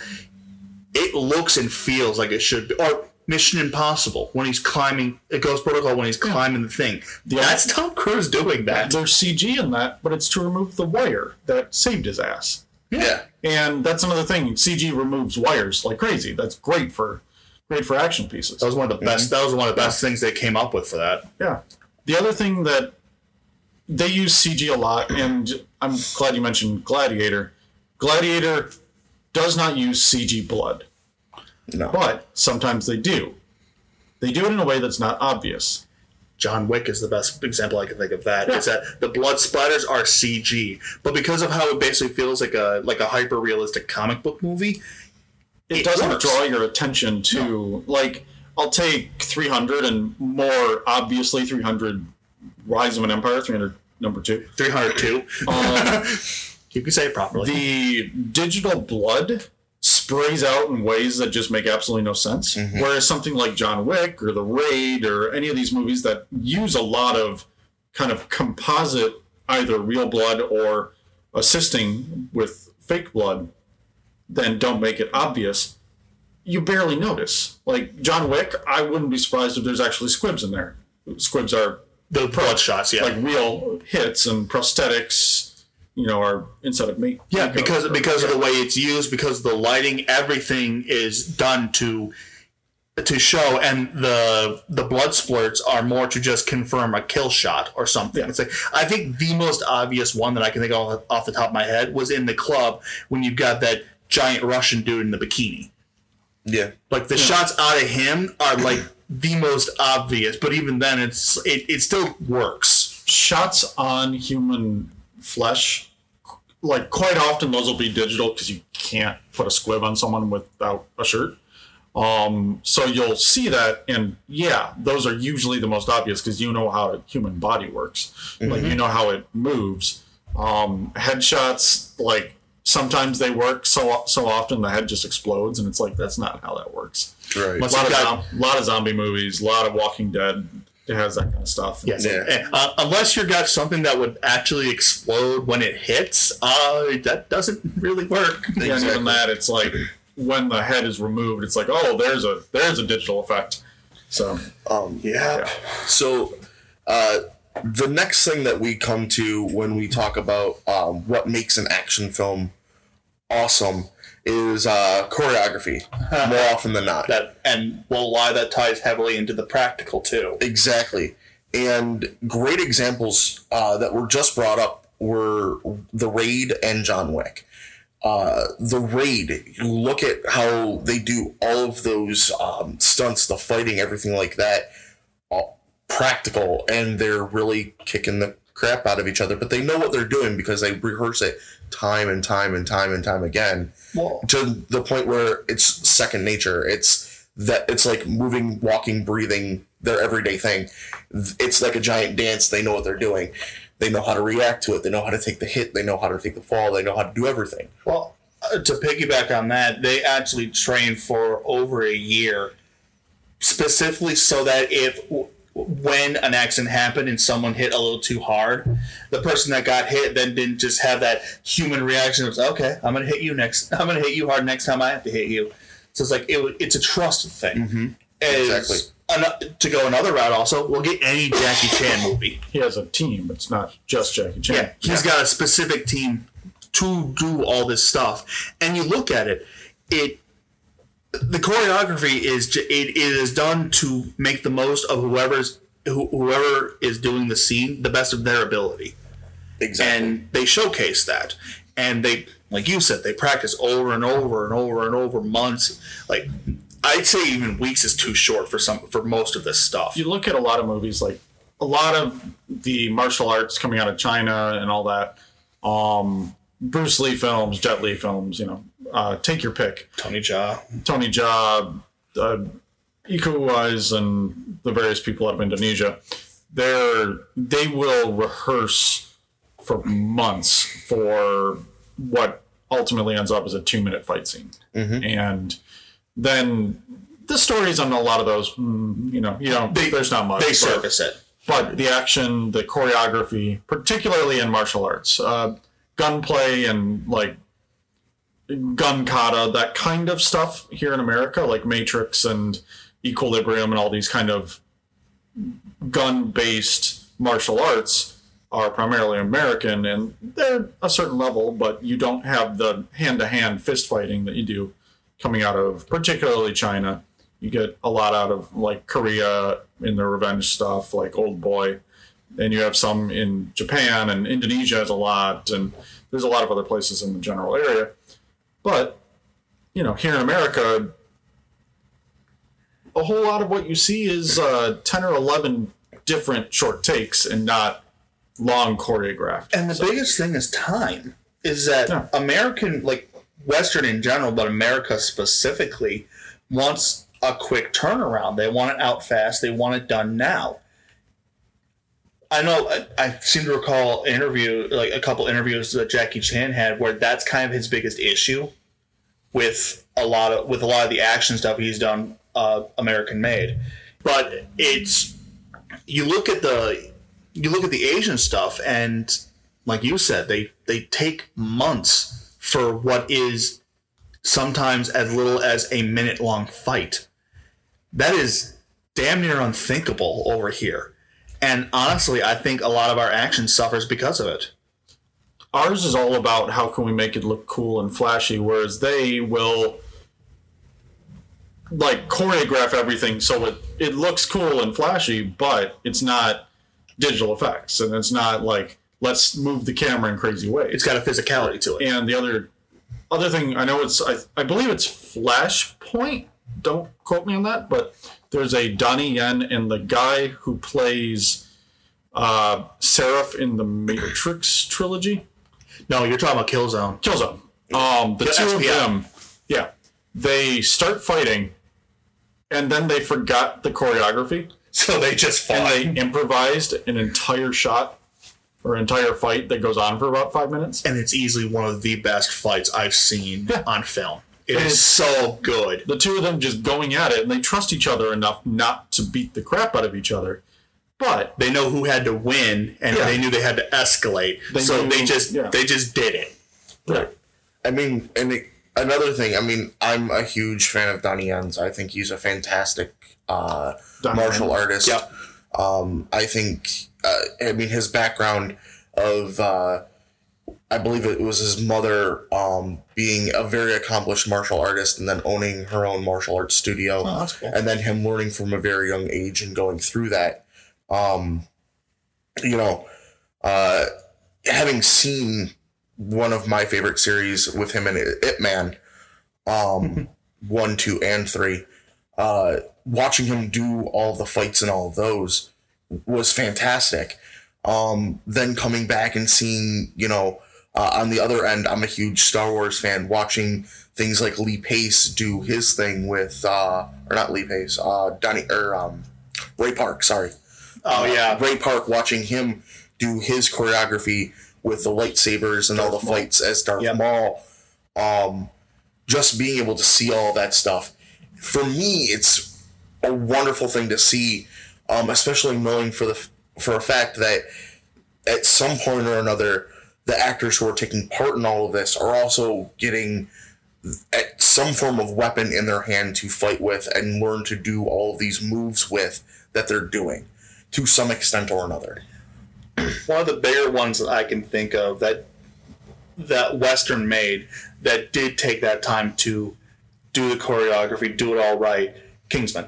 it looks and feels like it should be. Or Mission Impossible when he's climbing it Ghost Protocol when he's climbing the thing. Yeah. That's Tom Cruise doing that. there's CG in that, but it's to remove the wire that saved his ass. Yeah. And that's another thing. CG removes wires like crazy. That's great for great for action pieces. That was one of the best. That was one of the best things they came up with for that. Yeah. The other thing that they use CG a lot, and I'm glad you mentioned Gladiator. Gladiator does not use CG blood, No. but sometimes they do. They do it in a way that's not obvious. John Wick is the best example I can think of that. Is that the blood splatters are CG, but because of how it basically feels like a like a hyper realistic comic book movie, It, It doesn't works. draw your attention to like I'll take 300 and more obviously 300 Rise of an Empire 300 number 2. 302. Um, you can say it properly. the digital blood sprays out in ways that just make absolutely no sense. Mm-hmm. Whereas something like John Wick or The Raid or any of these movies that use a lot of kind of composite, either real blood or assisting with fake blood, then don't make it obvious. You barely notice. Like John Wick, I wouldn't be surprised if there's actually squibs in there. Squibs are the blood shots, yeah. like real hits and prosthetics, you know, are instead of meat. yeah, uh, because uh, because of the way it's used, because the lighting, everything is done to to show, and the the blood splurts are more to just confirm a kill shot or something. Yeah. It's like I think the most obvious one that I can think of off the top of my head was in the club when you've got that giant Russian dude in the bikini. Yeah. Like the shots out of him are like the most obvious, but even then, it's it, it still works. shots on human flesh, like quite often those will be digital because you can't put a squib on someone without a shirt. Um, so you'll see that, and yeah, those are usually the most obvious because you know how a human body works, like you know how it moves. Um, headshots, like sometimes they work so so often the head just explodes, and it's like that's not how that works. Right. A lot, of, zom- lot of zombie movies, a lot of Walking Dead. It has that kind of stuff. Yes. Yeah. And, uh, unless you've got something that would actually explode when it hits, uh, that doesn't really work. Yeah, and Exactly. even that, it's like when the head is removed, it's like, oh, there's a there's a digital effect. So Um, Yeah. So, uh, the next thing that we come to when we talk about um, what makes an action film awesome is uh, choreography, more often than not. That and well, why that ties heavily into the practical too. Exactly. And great examples uh, that were just brought up were The Raid and John Wick. Uh, the Raid, you look at how they do all of those um, stunts, the fighting, everything like that, practical, and they're really kicking the crap out of each other. But they know what they're doing because they rehearse it time and time and time and time again Well, to the point where it's second nature. It's that it's like moving, walking, breathing, their everyday thing. It's like a giant dance. They know what they're doing. They know how to react to it. They know how to take the hit. They know how to take the fall. They know how to do everything. well, uh, to piggyback on that, they actually trained for over a year, specifically so that if when an accident happened and someone hit a little too hard, the person that got hit then didn't just have that human reaction of okay, I'm gonna hit you next. I'm gonna hit you hard next time I have to hit you. So it's like it, it's a trust thing. Mm-hmm. Exactly. ano- to go another route, also, we'll get any Jackie Chan movie. he has a team. It's not just Jackie Chan. Yeah, he's got a specific team to do all this stuff, and you look at it, it the choreography is it, it is done to make the most of whoever's who, whoever is doing the scene the best of their ability, Exactly. and they showcase that, and they like you said they practice over and over and over and over months like. I'd say even weeks is too short for some for most of this stuff. you look at a lot of movies like a lot of the martial arts coming out of China and all that. Um, Bruce Lee films, Jet Li films, you know, uh, take your pick. Tony Jaa. Tony Jaa, uh, Uwais, and the various people out of Indonesia. They're they will rehearse for months for what ultimately ends up as a two minute fight scene, and then the stories on a lot of those, mm, you know, you know, They- there's not much. They but- surface it. but the action, the choreography, particularly in martial arts, uh, gunplay and like gun kata, that kind of stuff here in America, like Matrix and Equilibrium and all these kind of gun based martial arts are primarily American and they're a certain level, but you don't have the hand to hand fist fighting that you do coming out of particularly China. You get a lot out of like Korea in the revenge stuff, like Old Boy. And you have some in Japan and Indonesia has a lot, and there's a lot of other places in the general area. But, you know, here in America, a whole lot of what you see is uh, 10 or 11 different short takes and not long choreographed. And the biggest thing is time. Is that Yeah. American, like Western in general, but America specifically, wants a quick turnaround. They want it out fast. They want it done now. I know. I, seem to recall an interview, like a couple interviews that Jackie Chan had, where that's kind of his biggest issue with a lot of with a lot of the action stuff he's done, uh, American made. But it's you look at the you look at the Asian stuff, and like you said, they they take months for what is sometimes as little as a minute long fight. That is damn near unthinkable over here. And honestly, I think a lot of our action suffers because of it. Ours is all about how can we make it look cool and flashy, whereas they will like choreograph everything so it, it looks cool and flashy, but it's not digital effects and it's not like let's move the camera in crazy ways. It's got a physicality to it. And the other other thing I know it's I, I believe it's Flashpoint. Don't quote me on that, but there's a Donnie Yen and the guy who plays uh, Seraph in the Matrix trilogy. No, you're talking about Killzone. Killzone. Um, the Kill- two of them, yeah, they start fighting, and then they forgot the choreography, So they just and they improvised an entire shot or entire fight that goes on for about five minutes. and it's easily one of the best fights I've seen Yeah. on film. It And is so good. the two of them just going at it and they trust each other enough not to beat the crap out of each other But They know who had to win, and Yeah. they knew they had to escalate. They so knew- they just yeah. they just did it. right. I mean, and it, another thing. I mean, I'm a huge fan of Donnie Yen's. I think he's a fantastic uh, martial Yen. artist. Yep. Um, I think. Uh, I mean, his background of. Uh, I believe it was his mother um, being a very accomplished martial artist and then owning her own martial arts studio. Oh, that's cool. and then him learning from a very young age and going through that um you know uh having seen one of my favorite series with him in it man um one two and three uh watching him do all the fights and all those was fantastic um then coming back and seeing you know uh, on the other end i'm a huge star wars fan watching things like lee pace do his thing with uh or not lee pace uh donnie or um ray park sorry Oh yeah, ray park watching him do his choreography with the lightsabers and all the Darth Maul. fights as darth Yep. maul um just being able to see all that stuff for me it's a wonderful thing to see um especially knowing for the for a fact that at some point or another the actors who are taking part in all of this are also getting at some form of weapon in their hand to fight with and learn to do all of these moves with that they're doing to some extent or another. one of the bigger ones that I can think of that that Western made that did take that time to do the choreography, do it all right. Kingsman.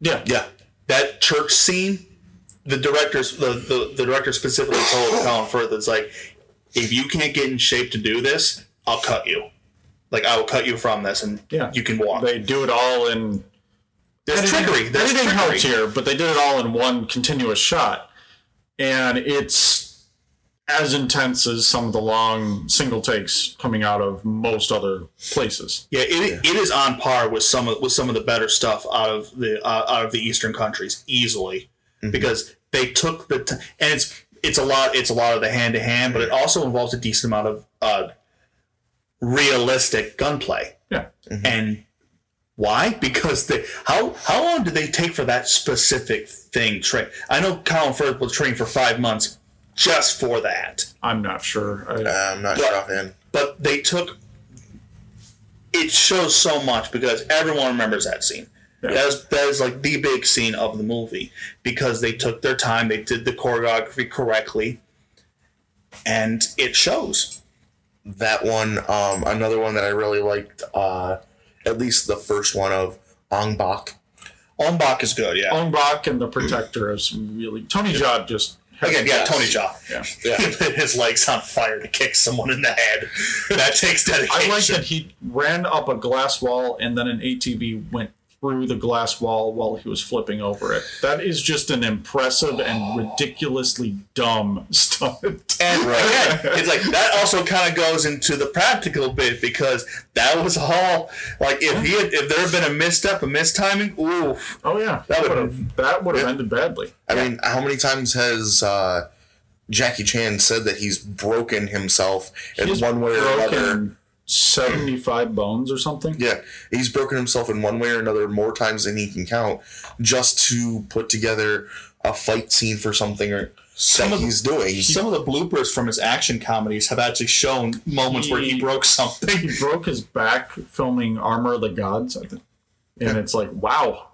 Yeah. Yeah. That church scene, the directors, the, the, the director specifically told Colin Firth, it's like, if you can't get in shape to do this, I'll cut you. Like I will cut you from this, and Yeah. you can walk. They do it all in There's editing- trickery. There's editing trickery. helps here, but they did it all in one continuous shot, and it's as intense as some of the long single takes coming out of most other places. Yeah, it, it is on par with some of with some of the better stuff out of the uh, out of the Eastern countries easily because they took the t- and it's it's a lot it's a lot of the hand to hand, but it also involves a decent amount of uh, realistic gunplay. Yeah, And why? Because they how how long did they take for that specific thing train? I know Colin Firth was training for five months just for that. I'm not sure. I, Uh, I'm not What? sure offhand. but they took it shows so much because everyone remembers that scene Yeah. that, is, that is like the big scene of the movie because they took their time they did the choreography correctly and it shows That one, um, another one that I really liked, uh, at least the first one of Ong Bak. Ong Bak is good yeah Ong Bak and the Protector is really Tony Jaa just again yeah Yes. Tony Jaa Yeah. Yeah. his legs on fire to kick someone in the head that takes dedication I like that he ran up a glass wall and then an ATV went through the glass wall while he was flipping over it. That is just an impressive and ridiculously dumb stunt. And again, it's like that also kind of goes into the practical bit because that was all like if he had, if there had been a misstep, a mistiming, oof. Oh yeah, That that would would've- that would have Yeah. ended badly. I mean, how many times has uh, Jackie Chan said that he's broken himself in He's one way or another? Broken seventy five bones or something. Yeah, he's broken himself in one way or another more times than he can count, just to put together a fight scene for something or Some that of- he's doing. Some of the bloopers from his action comedies have actually shown moments where he He- broke something. He broke his back filming Armor of the Gods, I think, and it's like wow,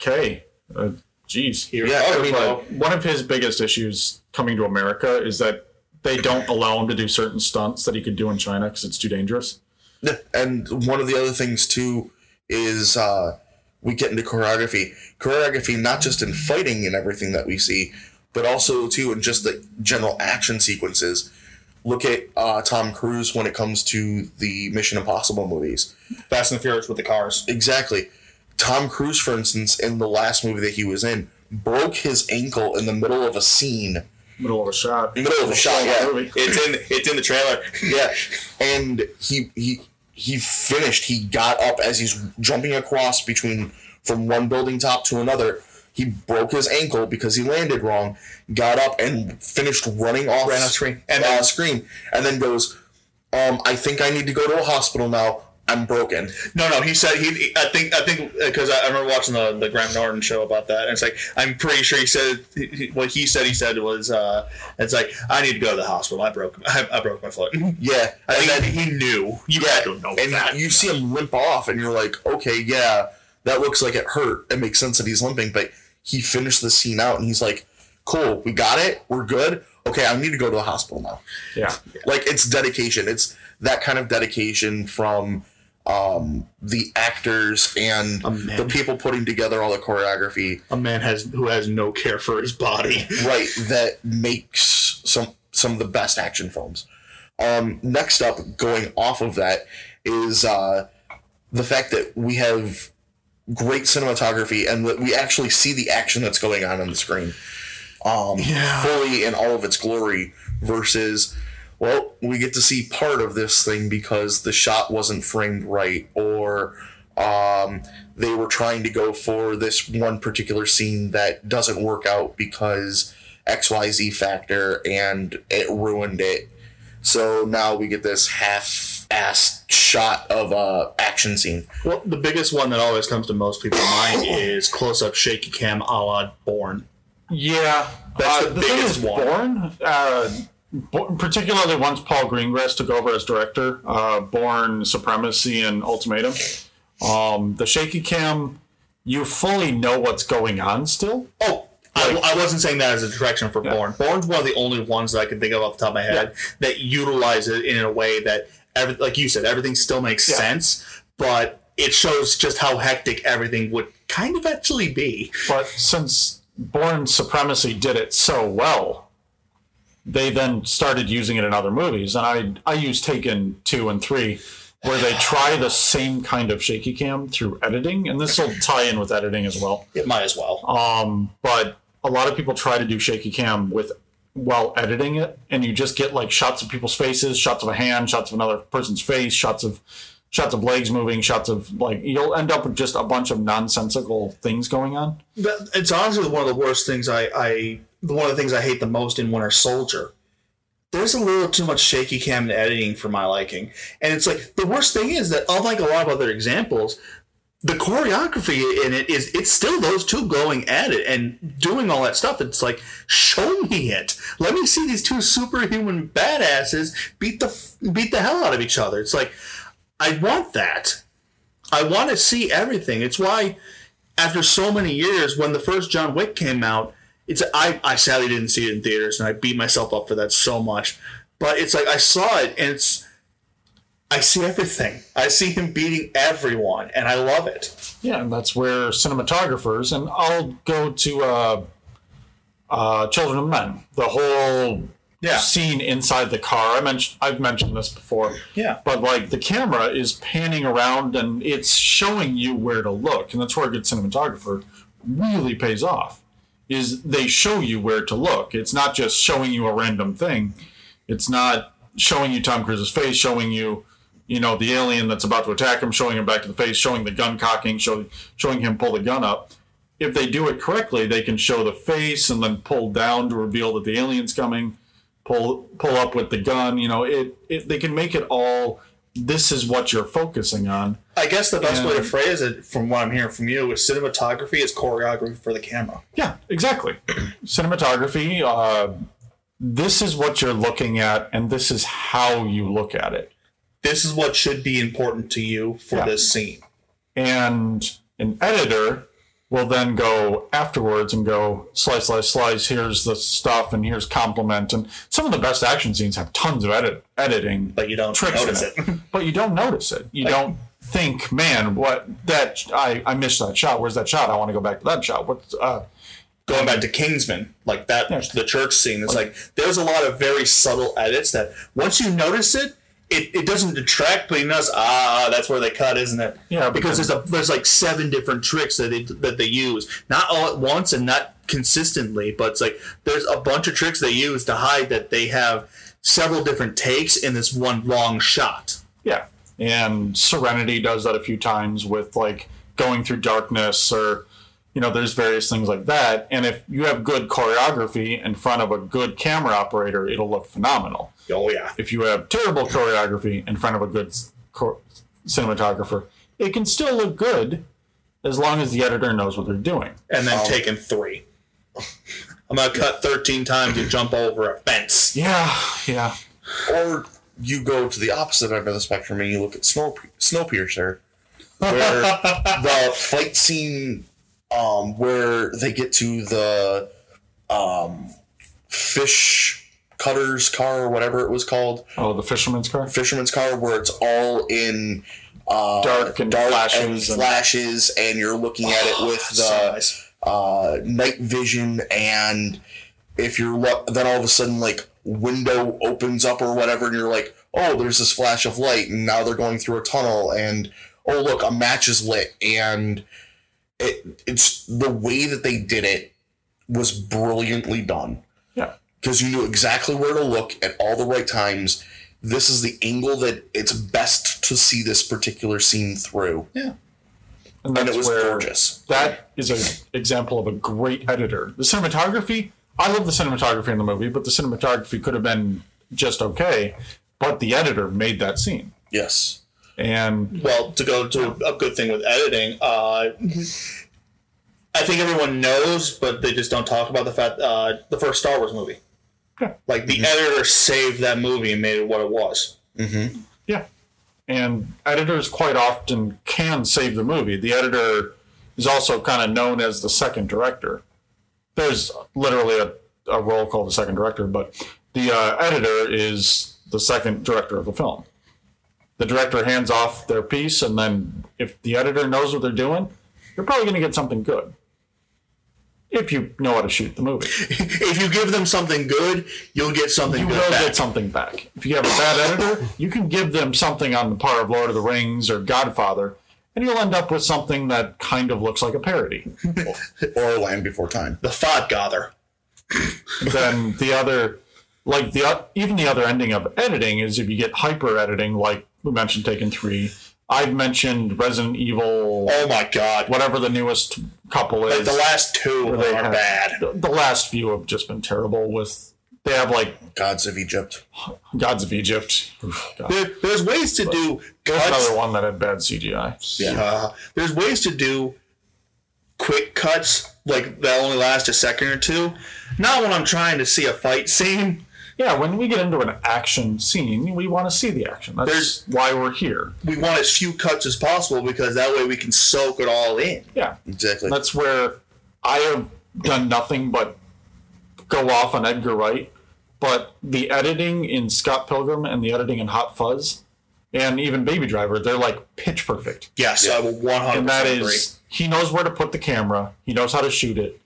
okay, uh, jeez. Yeah, I mean, one of his biggest issues coming to America is that they don't allow him to do certain stunts that he could do in China because it's too dangerous. Yeah, and one of the other things too is uh, we get into choreography. Choreography, not just in fighting and everything that we see, but also too in just the general action sequences. Look at uh, Tom Cruise when it comes to the Mission Impossible movies. Fast and the Furious with the cars. Exactly. Tom Cruise, for instance, in the last movie that he was in, broke his ankle in the middle of a scene. Middle of a shot. Middle of a shot, yeah. It's in it's in the trailer. Yeah, and he he he finished. He got up as he's jumping across between from one building top to another. He broke his ankle because he landed wrong. Got up and finished running off Ran off screen. and And then- screen, and then goes, um, "I think I need to go to a hospital now. I'm broken. No, no. He said he. I think. I think because I, I remember watching the the Graham Norton show about that, and it's like I'm pretty sure he said he- what he said. He said was, uh, "It's like I need to go to the hospital. I broke. I, I broke my foot." Yeah, I and think then he, he knew. You yeah, don't know and that. you see him limp off, and you're like, okay, yeah, that looks like it hurt. It makes sense that he's limping, but he finished the scene out, and he's like, cool, we got it, we're good. Okay, I need to go to the hospital now. Yeah. Like it's dedication. It's that kind of dedication from um, the actors and the people putting together all the choreography. a man has who has no care for his body. right that makes some some of the best action films um next up going off of that is uh the fact that we have great cinematography and that we actually see the action that's going on on the screen um Yeah. fully in all of its glory versus well we get to see part of this thing because the shot wasn't framed right or um, they were trying to go for this one particular scene that doesn't work out because XYZ factor and it ruined it. So now we get this half assed shot of a action scene. Well, the biggest one that always comes to most people's mind is close up shaky cam a la Bourne. Yeah, That's uh, the thing biggest is, one. Bourne, uh, Bo- particularly once Paul Greengrass took over as director, uh, Bourne Supremacy and Ultimatum. Um, the shaky cam, you fully know what's going on still. Oh, I, I wasn't saying that as a direction for Yeah. Bourne. Bourne's one of the only ones that I can think of off the top of my head that utilize it in a way that, every, like you said, everything still makes Yeah. sense, but it shows just how hectic everything would kind of actually be. But since Bourne Supremacy did it so well, they then started using it in other movies. And I I use Taken two and three, where they try the same kind of shaky cam through editing, and this will tie in with editing as well. It might as well. Um, but a lot of people try to do shaky cam with while editing it, and you just get like shots of people's faces, shots of a hand, shots of another person's face, shots of shots of legs moving, shots of like you'll end up with just a bunch of nonsensical things going on. But it's honestly one of the worst things I, I one of the things I hate the most in Winter Soldier. There's a little too much shaky cam editing for my liking. And it's like the worst thing is that unlike a lot of other examples, the choreography in it is it's still those two going at it and doing all that stuff. It's like, show me it. Let me see these two superhuman badasses beat the beat the hell out of each other. It's like I want that. I want to see everything. It's why after so many years, when the first John Wick came out, it's I, I sadly didn't see it in theaters, and I beat myself up for that so much. But it's like I saw it, and it's I see everything. I see him beating everyone, and I love it. Yeah, and that's where cinematographers, and I'll go to uh, uh, Children of Men, the whole Yeah. scene inside the car. I mentioned I've mentioned this before. Yeah. But like the camera is panning around and it's showing you where to look, and that's where a good cinematographer really pays off. Is they show you where to look. It's not just showing you a random thing. It's not showing you Tom Cruise's face, showing you, you know, the alien that's about to attack him, showing him back to the face, showing the gun cocking, showing showing him pull the gun up. If they do it correctly, they can show the face and then pull down to reveal that the alien's coming pull pull up with the gun. You know, it, it they can make it all. This is what you're focusing on. I guess the best way to phrase it, from what I'm hearing from you, is cinematography is choreography for the camera. Yeah, exactly. Cinematography. Uh, this is what you're looking at, and this is how you look at it. This is what should be important to you for Yeah. this scene. And an editor will then go afterwards and go slice, slice, slice. Here's the stuff, and here's compliment. And some of the best action scenes have tons of edit editing But you don't tricks notice it. it. but you don't notice it. You don't think, man, what that I I missed that shot. Where's that shot? I want to go back to that shot. What's uh going back to Kingsman, like that, Yes. the church scene. It's like there's a lot of very subtle edits that once you notice it, it, it doesn't detract, but you notice ah, that's where they cut, isn't it? Yeah, because because- there's a there's like seven different tricks that they that they use, not all at once and not consistently, but it's like there's a bunch of tricks they use to hide that they have several different takes in this one long shot. yeah. And Serenity does that a few times with like going through darkness or you know, there's various things like that. And if you have good choreography in front of a good camera operator, it'll look phenomenal. Oh yeah, If you have terrible choreography in front of a good s- chor- cinematographer, it can still look good as long as the editor knows what they're doing. and then Um, Taken three. I'm gonna cut 13 times and jump over a fence. Yeah, yeah. Or you go to the opposite end of the spectrum and you look at Snow Snowpiercer, where the fight scene, um, where they get to the um, fish cutter's car or whatever it was called, Oh, the fisherman's car? fisherman's car, where it's all in uh, Dark and flashes and- flashes, and you're looking at it with the nice. uh, night vision and if you're lo- then all of a sudden like window opens up or whatever and you're like oh there's this flash of light and now they're going through a tunnel and oh look a match is lit and it it's the way that they did it was brilliantly done. Because you knew exactly where to look at all the right times this is the angle that it's best to see this particular scene through Yeah. and that's it was where gorgeous that is an example of a great editor. The cinematography, I love the cinematography in the movie, but the cinematography could have been just okay. But the editor made that scene. yes And Well, to go to a good thing with editing, uh, I think everyone knows, but they just don't talk about the fact uh, the first Star Wars movie. Yeah. Like the editor saved that movie and made it what it was. mm-hmm yeah. And editors quite often can save the movie. The editor is also kind of known as the second director. There's literally a, a role called the second director, but the uh, editor is the second director of the film. The director hands off their piece, and then if the editor knows what they're doing, you're probably going to get something good. If you know how to shoot the movie, if you give them something good, you'll get something you good will back. get something back. If you have a bad editor, you can give them something on the par of Lord of the Rings or Godfather, and you'll end up with something that kind of looks like a parody. or Land Before Time. the Fodgather. then the other, like the o- even the other ending of editing is if you get hyper editing, like we mentioned, Taken Three. I've mentioned Resident Evil, Oh my god! whatever the newest couple Like is. the last two they are have- bad. the, the last few have just been terrible. With they have like Gods of Egypt. Gods of Egypt. Oof, God. There, there's ways to do There's cuts. another one that had bad CGI. Yeah. Uh, there's ways to do quick cuts like that only last a second or two. Not when I'm trying to see a fight scene. Yeah, when we get into an action scene, we want to see the action. That's There's- why we're here. We want as few cuts as possible because that way we can soak it all in. Yeah, Exactly. that's where I have done nothing but go off on Edgar Wright. But the editing in Scott Pilgrim and the editing in Hot Fuzz, and even Baby Driver, they're like pitch perfect. Yes, I will 100 And that agree. is, he knows where to put the camera. He knows how to shoot it.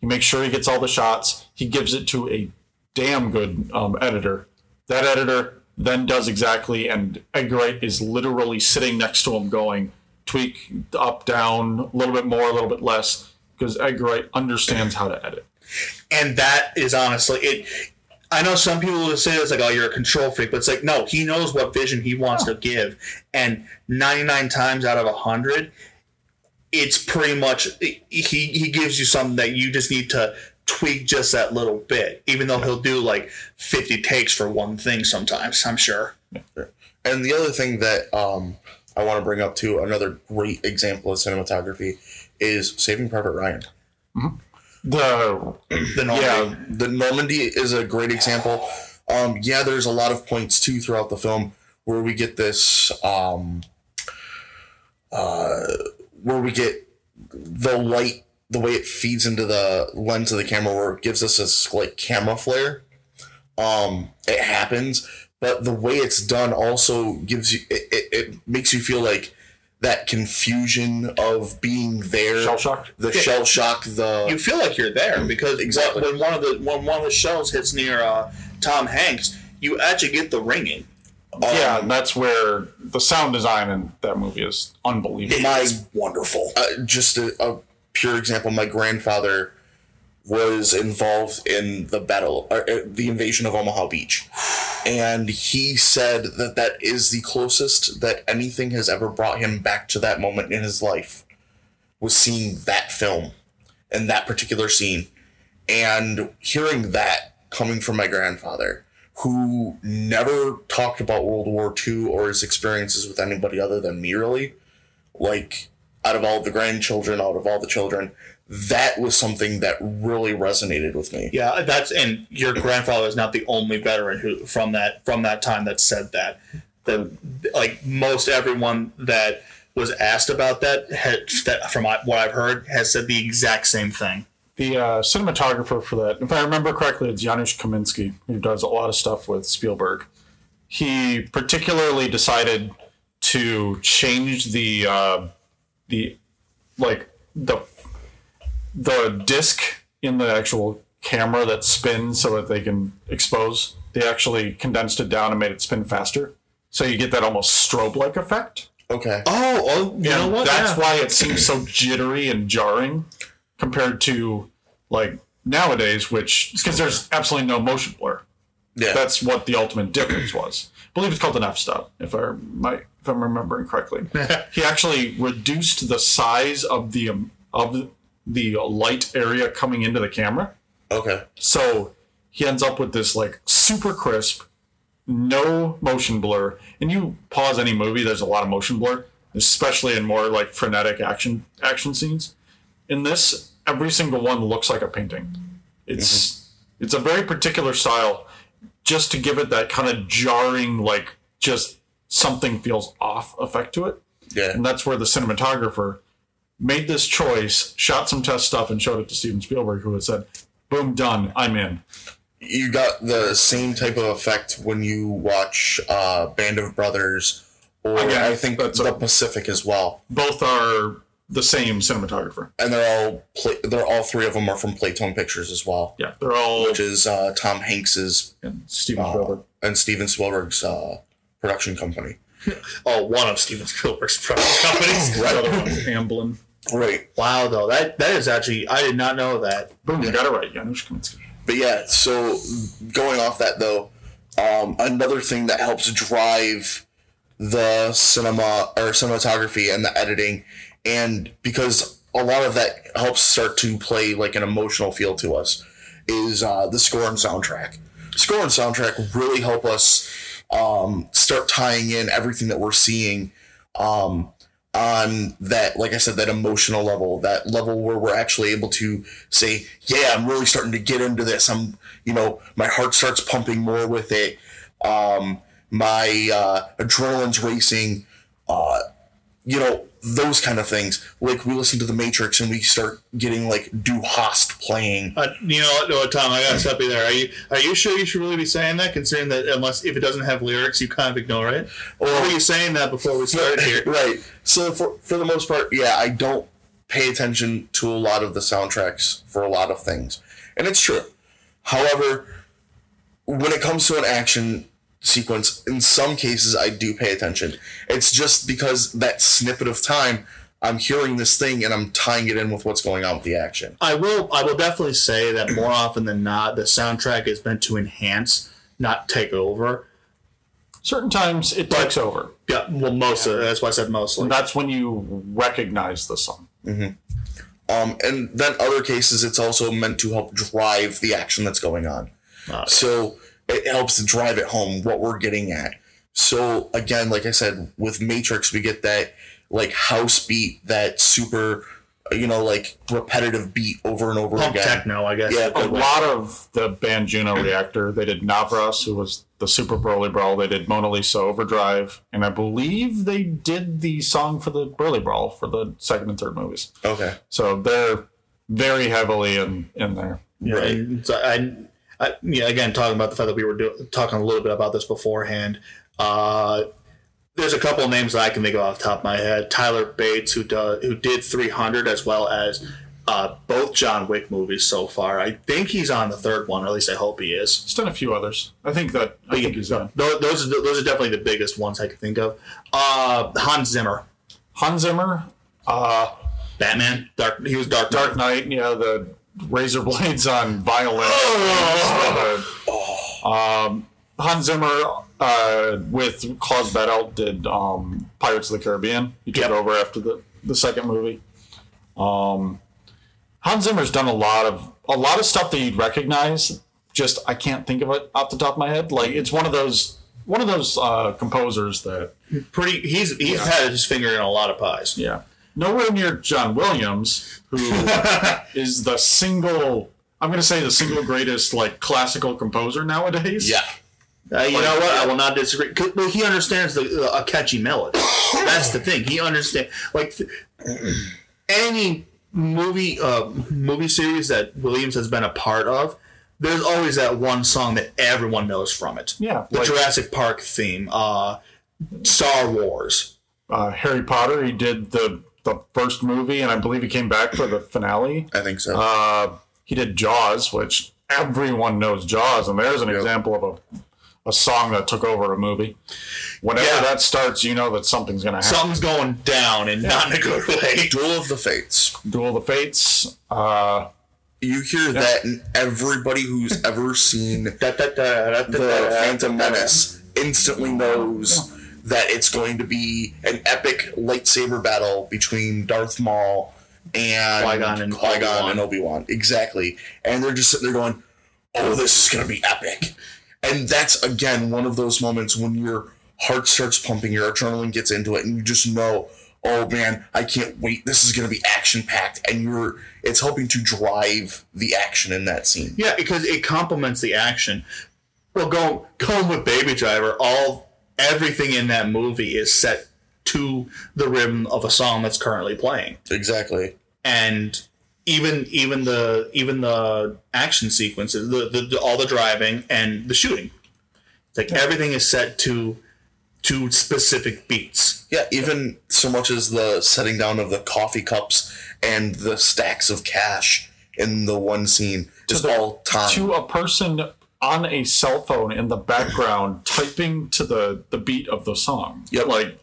He makes sure he gets all the shots. He gives it to a damn good um, editor. That editor then does exactly, and Edgar Wright is literally sitting next to him, going tweak up, down, a little bit more, a little bit less, because Edgar Wright understands how to edit. and that is honestly it. I know some people will say it's like, "Oh, you're a control freak," but it's like, no, he knows what vision he wants to give, and 99 times out of 100, it's pretty much he he gives you something that you just need to tweak just that little bit. Even though he'll do like 50 takes for one thing sometimes, I'm sure. And the other thing that um, I want to bring up too, another great example of cinematography, is Saving Private Ryan. The The normal, yeah, The Normandy is a great example. Um, yeah, there's a lot of points too throughout the film where we get this, um, uh, where we get the light, the way it feeds into the lens of the camera, where it gives us this like camera flare. Um, it happens, but the way it's done also gives you it, it, it makes you feel like that confusion of being there, shell shock. the shell shock, the you feel like you're there because Exactly. when one of the when one of the shells hits near uh, Tom Hanks, you actually get the ringing. yeah, um, and that's where the sound design in that movie is unbelievable. My- It's wonderful. uh, just a, a pure example, my grandfather was involved in the battle, uh, uh, the invasion of Omaha Beach, and he said that that is the closest that anything has ever brought him back to that moment in his life, was seeing that film, and that particular scene, and hearing that coming from my grandfather who never talked about World War II or his experiences with anybody other than me, really. Like, out of all the grandchildren, out of all the children, that was something that really resonated with me. Yeah, that's and your grandfather is not the only veteran who from that from that time that said that. That like most everyone that was asked about that had that from what I've heard has said the exact same thing. The uh, cinematographer for that, if I remember correctly, it's Janusz Kaminski, who does a lot of stuff with Spielberg. He particularly decided to change the uh, the like the the disc in the actual camera that spins so that they can expose. They actually condensed it down and made it spin faster, so you get that almost strobe like effect. Okay. Oh, oh, you know what? That's Yeah. why it seems so jittery and jarring compared to like nowadays, which because there's absolutely no motion blur. Yeah. That's what the ultimate difference was. I believe it's called an f stop, if I my if I'm remembering correctly. he actually reduced the size of the um, of the light area coming into the camera, okay. so he ends up with this like super crisp, no motion blur. And you pause any movie, there's a lot of motion blur, especially in more like frenetic action action scenes. In this, every single one looks like a painting. It's it's a very particular style, just to give it that kind of jarring, like just something feels off effect to it. Yeah. And that's where the cinematographer made this choice, shot some test stuff, and showed it to Steven Spielberg, who had said, "Boom, done. I'm in." you got the same type of effect when you watch uh, Band of Brothers or Again, I think that's the a- Pacific as well. Both are the same cinematographer. And they're all pla they're all three of them are from Playtone Pictures as well, Yeah, they're all which is uh, Tom Hanks's and Steven uh, Spielberg. and Steven Spielberg's uh, production company. Oh, one of Steven Spielberg's production companies. The other one's Amblin. Right. Wow, though that that is actually I did not know that. Boom, you got it right, Janusz Kaminski. But yeah, so going off that though, um, another thing that helps drive the cinema or cinematography and the editing, and because a lot of that helps start to play like an emotional feel to us, is uh, the score and soundtrack. Score and soundtrack really help us um, start tying in everything that we're seeing um, on that, like I said, that emotional level, that level where we're actually able to say, yeah, I'm really starting to get into this. I'm, you know, my heart starts pumping more with it. Um, my uh, adrenaline's racing. Uh, you know, those kind of things. Like we listen to The Matrix and we start getting like Du Hast playing. Uh, you know what, no, Tom? I gotta stop you there. Are you are you sure you should really be saying that? Considering that unless if it doesn't have lyrics, you kind of ignore it. Or were you saying that before we started here? right. So for for the most part, yeah, I don't pay attention to a lot of the soundtracks for a lot of things, and it's true. However, when it comes to an action sequence, in some cases, I do pay attention. It's just because that snippet of time, I'm hearing this thing and I'm tying it in with what's going on with the action. I will. I will definitely say that more often than not, the soundtrack is meant to enhance, not take over. Certain times it takes over. Yeah, well, most of that's why I said mostly. And that's when you recognize the song. Um, and then other cases, it's also meant to help drive the action that's going on. Okay. So it helps to drive it home what we're getting at. So again, like I said, with Matrix, we get that like house beat, that super, you know, like repetitive beat over and over Pump again. techno, I guess. Yeah, A lot of the band Juno Reactor, they did Navras, who was the Super Burly Brawl. They did Mona Lisa Overdrive, and I believe they did the song for the Burly Brawl for the second and third movies. Okay. So they're very heavily in in there. Yeah, Right. and so I, I, yeah, again, talking about the fact that we were do, talking a little bit about this beforehand. Uh, there's a couple of names that I can think of off the top of my head. Tyler Bates, who does, who did 300, as well as uh, both John Wick movies so far. I think he's on the third one, or at least I hope he is. He's done a few others. I think that I think he's done. Those, those, are, those are definitely the biggest ones I can think of. Uh, Hans Zimmer, Hans Zimmer, uh, Batman, Dark. He was Dark. Dark Knight, you know, the razor blades on violin. um, Hans Zimmer uh, with Klaus Badelt did um, Pirates of the Caribbean. He took Yep. over after the, the second movie. Um, Hans Zimmer's done a lot of a lot of stuff that you'd recognize just I can't think of it off the top of my head. Like it's one of those one of those uh, composers that Pretty. He's he's Yeah. had his finger in a lot of pies. yeah nowhere near John Williams, who is the single. I'm going to say the single greatest like classical composer nowadays. Yeah. Uh, you know what? I will not disagree. But he understands the, the a catchy melody. That's the thing. He understands like any movie uh, movie series that Williams has been a part of. There's always that one song that everyone knows from it. Yeah, the like- Jurassic Park theme, uh, Star Wars. uh, Harry Potter. He did the the first movie, and I believe he came back for the finale. I think so. Uh, he did Jaws, which everyone knows Jaws, and there's an example of a a song that took over a movie. Whenever Yeah. that starts, you know that something's going to happen. Something's going down, and not in a good way. Duel of the Fates. Duel of the Fates. Uh, You hear that, and everybody who's ever seen the Phantom. Menace instantly knows that it's going to be an epic lightsaber battle between Darth Maul and Qui-Gon and Qui-Gon Obi-Wan. and Obi-Wan. Exactly. And they're just sitting there going, oh, this is going to be epic. And that's, again, one of those moments when your heart starts pumping, your adrenaline gets into it, and you just know, oh, man, I can't wait. This is going to be action-packed. And you're, it's helping to drive the action in that scene. Yeah, because it complements the action. Well, go going with Baby Driver, all everything in that movie is set to the rhythm of a song that's currently playing, Exactly. and even even the even the action sequences, the, the, the all the driving and the shooting, it's like everything is set to to specific beats. Yeah, even so much as the setting down of the coffee cups and the stacks of cash in the one scene is the- all time. to a person on a cell phone in the background typing to the, the beat of the song. Yep. Like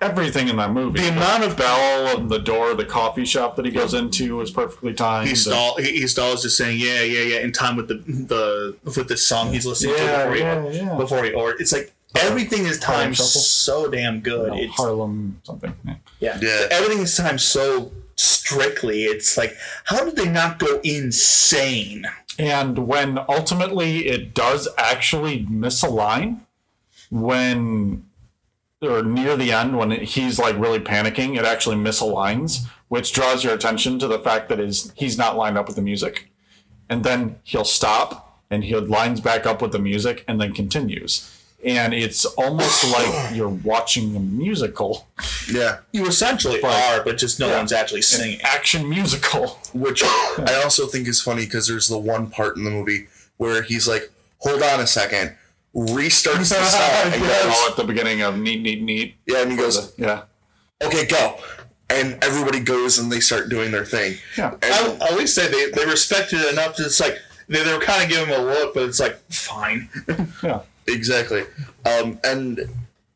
everything in that movie. The amount of bell and the door of the coffee shop that he goes into is perfectly timed. he stall he, he stalls just saying yeah yeah yeah in time with the the with the song he's listening Yeah, to before yeah, he yeah. before he or it's like everything is timed so damn good. No, it's, Harlem something. Yeah. yeah. Yeah. everything is timed so strictly. It's like how did they not go insane? And when ultimately it does actually misalign, when or near the end when he's like really panicking, it actually misaligns, which draws your attention to the fact that his he's not lined up with the music, and then he'll stop and he lines back up with the music and then continues. And it's almost like you're watching a musical, yeah, You essentially But- are, but just no Yeah. one's actually singing. action musical. which I also think is funny because there's the one part in the movie where he's like, "Hold on a second, restarts the song, and All goes, at the beginning of neat, neat, neat. yeah, and he goes, Yeah, "Okay, go," and everybody goes and they start doing their thing. yeah. And I, I at least say they, they respected it enough to it's like they, they were kind of giving him a look, but it's like fine. yeah. Exactly. Um, and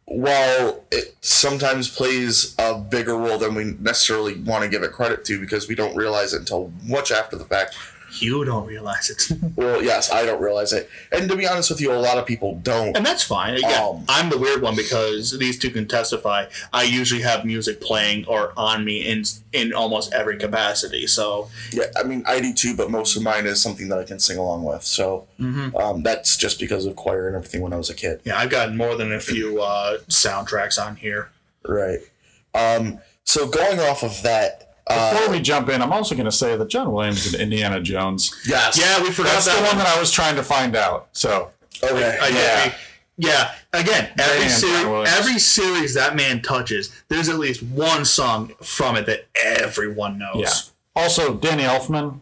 while it sometimes plays a bigger role than we necessarily want to give it credit to because we don't realize it until much after the fact. You don't realize it, Well, yes, I don't realize it. And to be honest with you, a lot of people don't. and that's fine. Again, Um, I'm the weird one because these two can testify. I usually have music playing or on me in in almost every capacity. So Yeah, I mean, I do too, but most of mine is something that I can sing along with. So um, that's just because of choir and everything when I was a kid. yeah, I've got more than a few uh, soundtracks on here. Right. Um, so going off of that, uh, Before we jump in, I'm also going to say that John Williams did Indiana Jones. yes. Yeah, we forgot that. That's the that one that I was trying to find out. So Okay. I, Yeah. yeah. Again, every series, every series that man touches, there's at least one song from it that everyone knows. yeah. Also, Danny Elfman.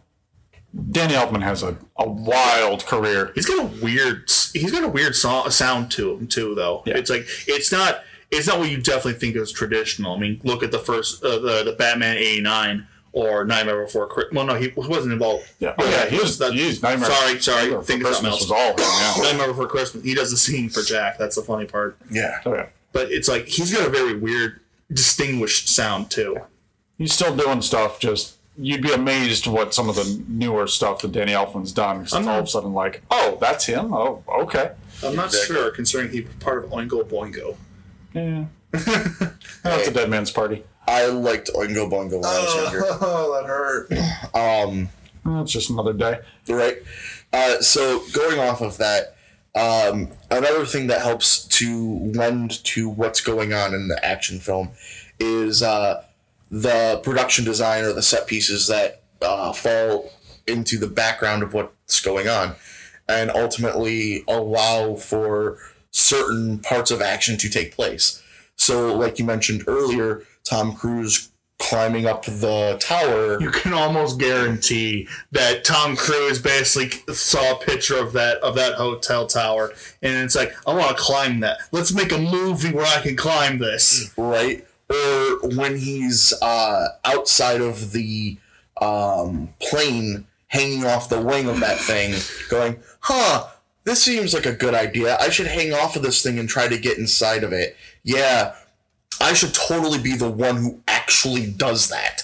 Danny Elfman has a, a wild career. He's got a weird. He's got a weird so- sound to him too, though. Yeah. It's like it's not. It's not what you definitely think is traditional. I mean, look at the first uh, the the Batman '89 or Nightmare Before Christmas. Well, no, he wasn't involved. Yeah, oh, yeah, he was. that- He's Nightmare. Sorry, sorry. Nightmare Think Before of something Christmas else. was all him. Yeah. Nightmare Before Christmas. He does the scene for Jack. That's the funny part. Yeah. Oh, yeah. But it's like he's got a very weird, distinguished sound too. He's still doing stuff. Just you'd be amazed what some of the newer stuff that Danny Elfman's done. 'cause it's all of a sudden like, oh, that's him. Oh, okay. I'm not Exactly. sure, considering he's part of Oingo Boingo. Yeah. That's a dead man's party. I liked Oingo Boingo when I was younger. Oh, that hurt. Um, Well, it's just another day. right. Uh, so going off of that, um, another thing that helps to lend to what's going on in the action film is uh, the production design or the set pieces that uh, fall into the background of what's going on, and ultimately allow for certain parts of action to take place. So, like you mentioned earlier, Tom Cruise climbing up the tower. You can almost guarantee that Tom Cruise basically saw a picture of that of that hotel tower, and it's like, I want to climb that. Let's make a movie where I can climb this. right? Or when he's uh, outside of the um, plane, hanging off the wing of that thing, going, "Huh, this seems like a good idea. I should hang off of this thing and try to get inside of it." Yeah, I should totally be the one who actually does that.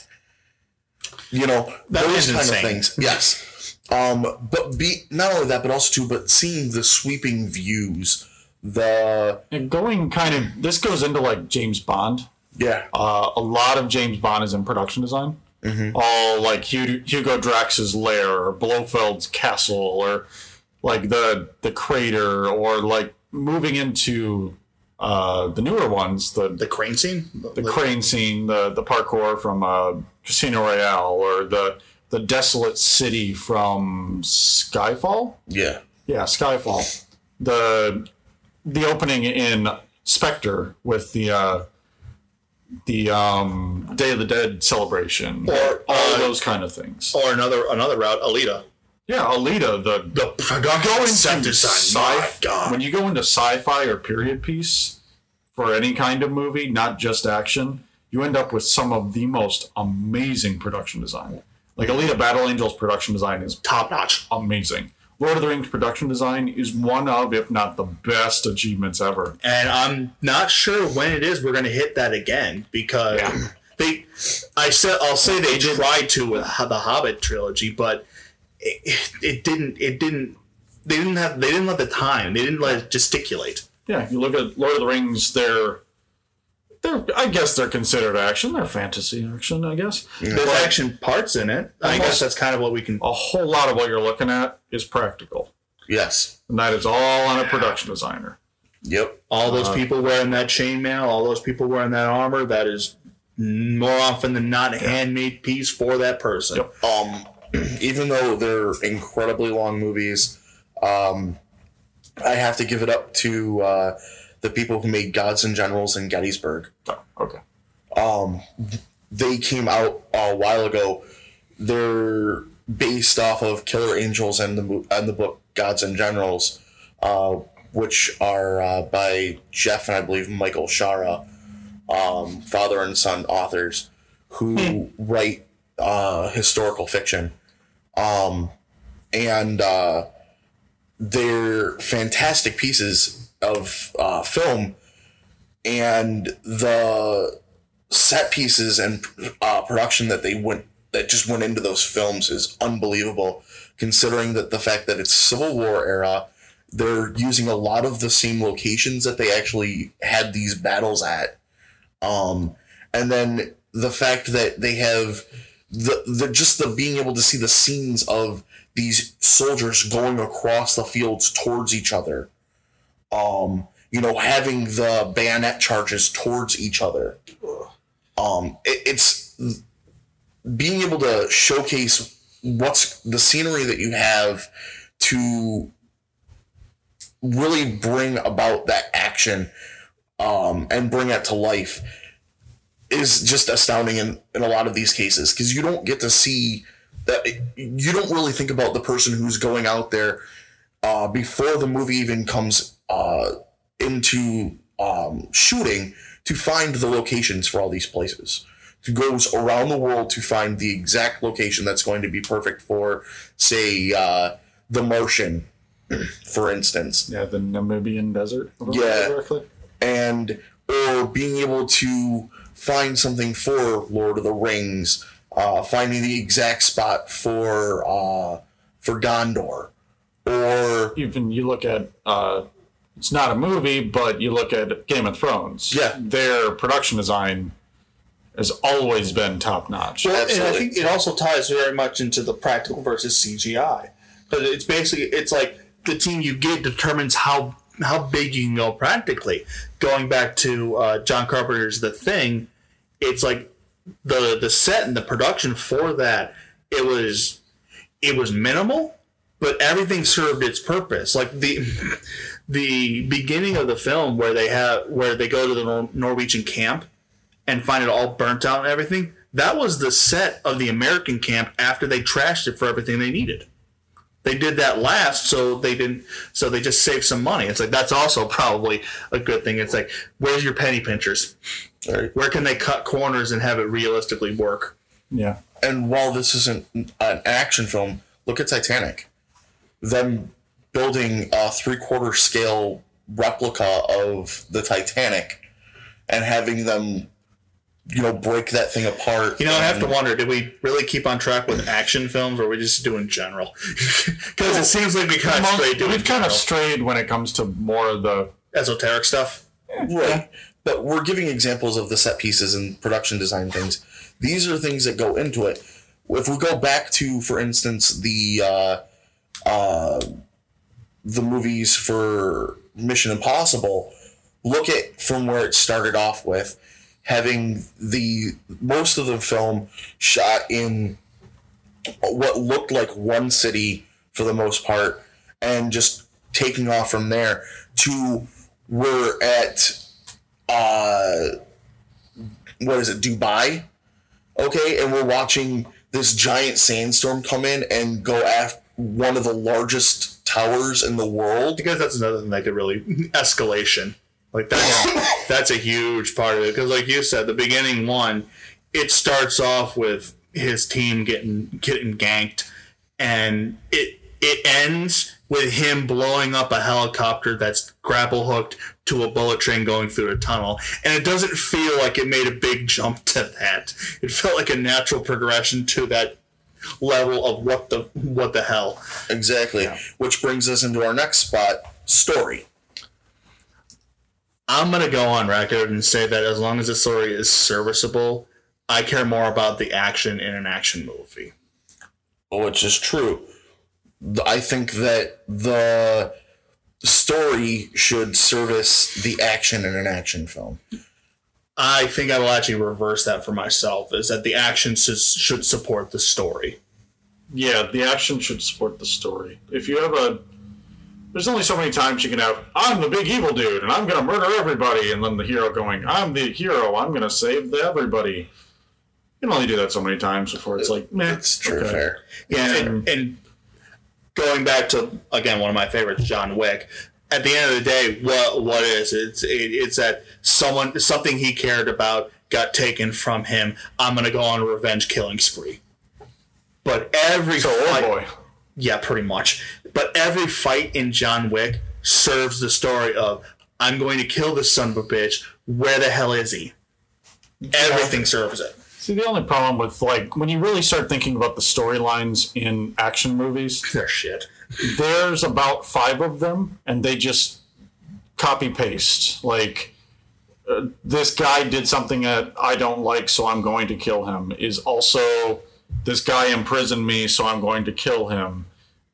You know, That those kind insane. of things. Yes. Um, but be not only that, but also too, but seeing the sweeping views, the And going kind of this goes into like James Bond. yeah, Uh, a lot of James Bond is in production design. All like Hugo Drax's lair or Blofeld's castle or like the the crater or like moving into uh, the newer ones, the The crane scene. the crane scene, the the parkour from uh, Casino Royale, or the the desolate city from Skyfall. yeah. Yeah, Skyfall. The the opening in Spectre with the uh, the um, Day of the Dead celebration, Or, all uh, those kind of things. or another another route, Alita. Yeah, Alita. The The go into sci when you go into sci-fi or period piece for any kind of movie, not just action, you end up with some of the most amazing production design. Like Alita Battle Angels production design is top notch. amazing. Lord of the Rings production design is one of, if not the best achievements ever. and I'm not sure when it is we're going to hit that again because Yeah. they. I said I'll say they tried to with the Hobbit trilogy, but it, it didn't. It didn't. They didn't have. They didn't let the time. They didn't let it gesticulate. Yeah, you look at Lord of the Rings, they're they're I guess they're considered action. They're fantasy action, I guess. There's action parts in it. I guess that's kind of what we can. A whole lot of what you're looking at is practical. Yes. And that is all on a production designer. Yep. All those Uh, people wearing that chainmail, all those people wearing that armor. That is more often than not a handmade piece for that person. Yep. Um, even though they're incredibly long movies, um, I have to give it up to uh, the people who made Gods and Generals in Gettysburg. Oh, okay. Um, they came out a while ago. They're based off of Killer Angels and the and the book Gods and Generals, uh, which are uh, by Jeff and I believe Michael Shaara, um, father and son authors who write uh, historical fiction. Um, and uh, they're fantastic pieces of uh, film, and the set pieces and uh, production that they went that just went into those films is unbelievable. Considering that the fact that it's Civil War era, they're using a lot of the same locations that they actually had these battles at, um, and then the fact that they have the the just the being able to see the scenes of these soldiers going across the fields towards each other. Um, you know, having the bayonet charges towards each other. Um, it, it's being able to showcase what's the scenery that you have to really bring about that action um, and bring it to life is just astounding in, in a lot of these cases because you don't get to see that you don't really think about the person who's going out there uh, before the movie even comes uh, into um, shooting to find the locations for all these places to goes around the world to find the exact location that's going to be perfect for say uh, the martian for instance Yeah, the Namibian desert. Yeah. and or being able to find something for Lord of the Rings, uh, finding the exact spot for uh, for Gondor, or Even you look at uh, it's not a movie, but you look at Game of Thrones. Yeah. their production design has always been top notch. Well, and I think it also ties very much into the practical versus CGI. But it's basically it's like the team you get determines how how big you can go practically. Going back to uh, John Carpenter's The Thing, it's like the the set and the production for that it was it was minimal, but everything served its purpose. Like the the beginning of the film where they have where they go to the Norwegian camp and find it all burnt out and everything. That was the set of the American camp after they trashed it for everything they needed. They did that last, so they didn't. So they just saved some money. It's like that's also probably a good thing. It's like, where's your penny pinchers? Right. Where can they cut corners and have it realistically work? Yeah. And while this isn't an action film, look at Titanic. Them building a three quarter scale replica of the Titanic and having them, you know, break that thing apart. You know, I have to wonder: did we really keep on track with action films, or are we just doing general? Because it seems like we kind of strayed We've kind of strayed when it comes to more of the. esoteric stuff. Right. But we're giving examples of the set pieces and production design things. These are things that go into it. If we go back to, for instance, the uh, uh, the movies for Mission Impossible, look at from where it started off with having the most of the film shot in what looked like one city for the most part, and just taking off from there to we're at uh what is it dubai okay and we're watching this giant sandstorm come in and go after one of the largest towers in the world Because that's another thing that could really escalation. Like that's that's a huge part of it. Because like you said, the beginning one, it starts off with his team getting getting ganked, and it it ends with him blowing up a helicopter that's grapple hooked to a bullet train going through a tunnel. And it doesn't feel like it made a big jump to that. It felt like a natural progression to that level of what the what the hell. exactly which brings us into our next spot story I'm gonna go on record and say that as long as the story is serviceable, I care more about the action in an action movie. Oh, which is true i think that the story should service the action in an action film I think I will actually reverse that for myself. Is that the action should support the story? Yeah, the action should support the story. If you have a. There's only so many times you can have, I'm the big evil dude, and I'm going to murder everybody, and then the hero going, I'm the hero, I'm going to save the everybody. You can only do that so many times before it's like, meh. it's true okay. fair Yeah, and, and going back to again one of my favorites, John Wick. At the end of the day, what what is it's it, it's that someone something he cared about got taken from him. I'm gonna go on a revenge killing spree. But every So, oh boy. yeah, pretty much. But every fight in John Wick serves the story of I'm going to kill this son of a bitch. Where the hell is he? Everything serves it. See, the only problem with, like, when you really start thinking about the storylines in action movies, They're shit. there's about five of them, and they just copy paste. Like, uh, this guy did something that I don't like, so I'm going to kill him. Is also, this guy imprisoned me, so I'm going to kill him.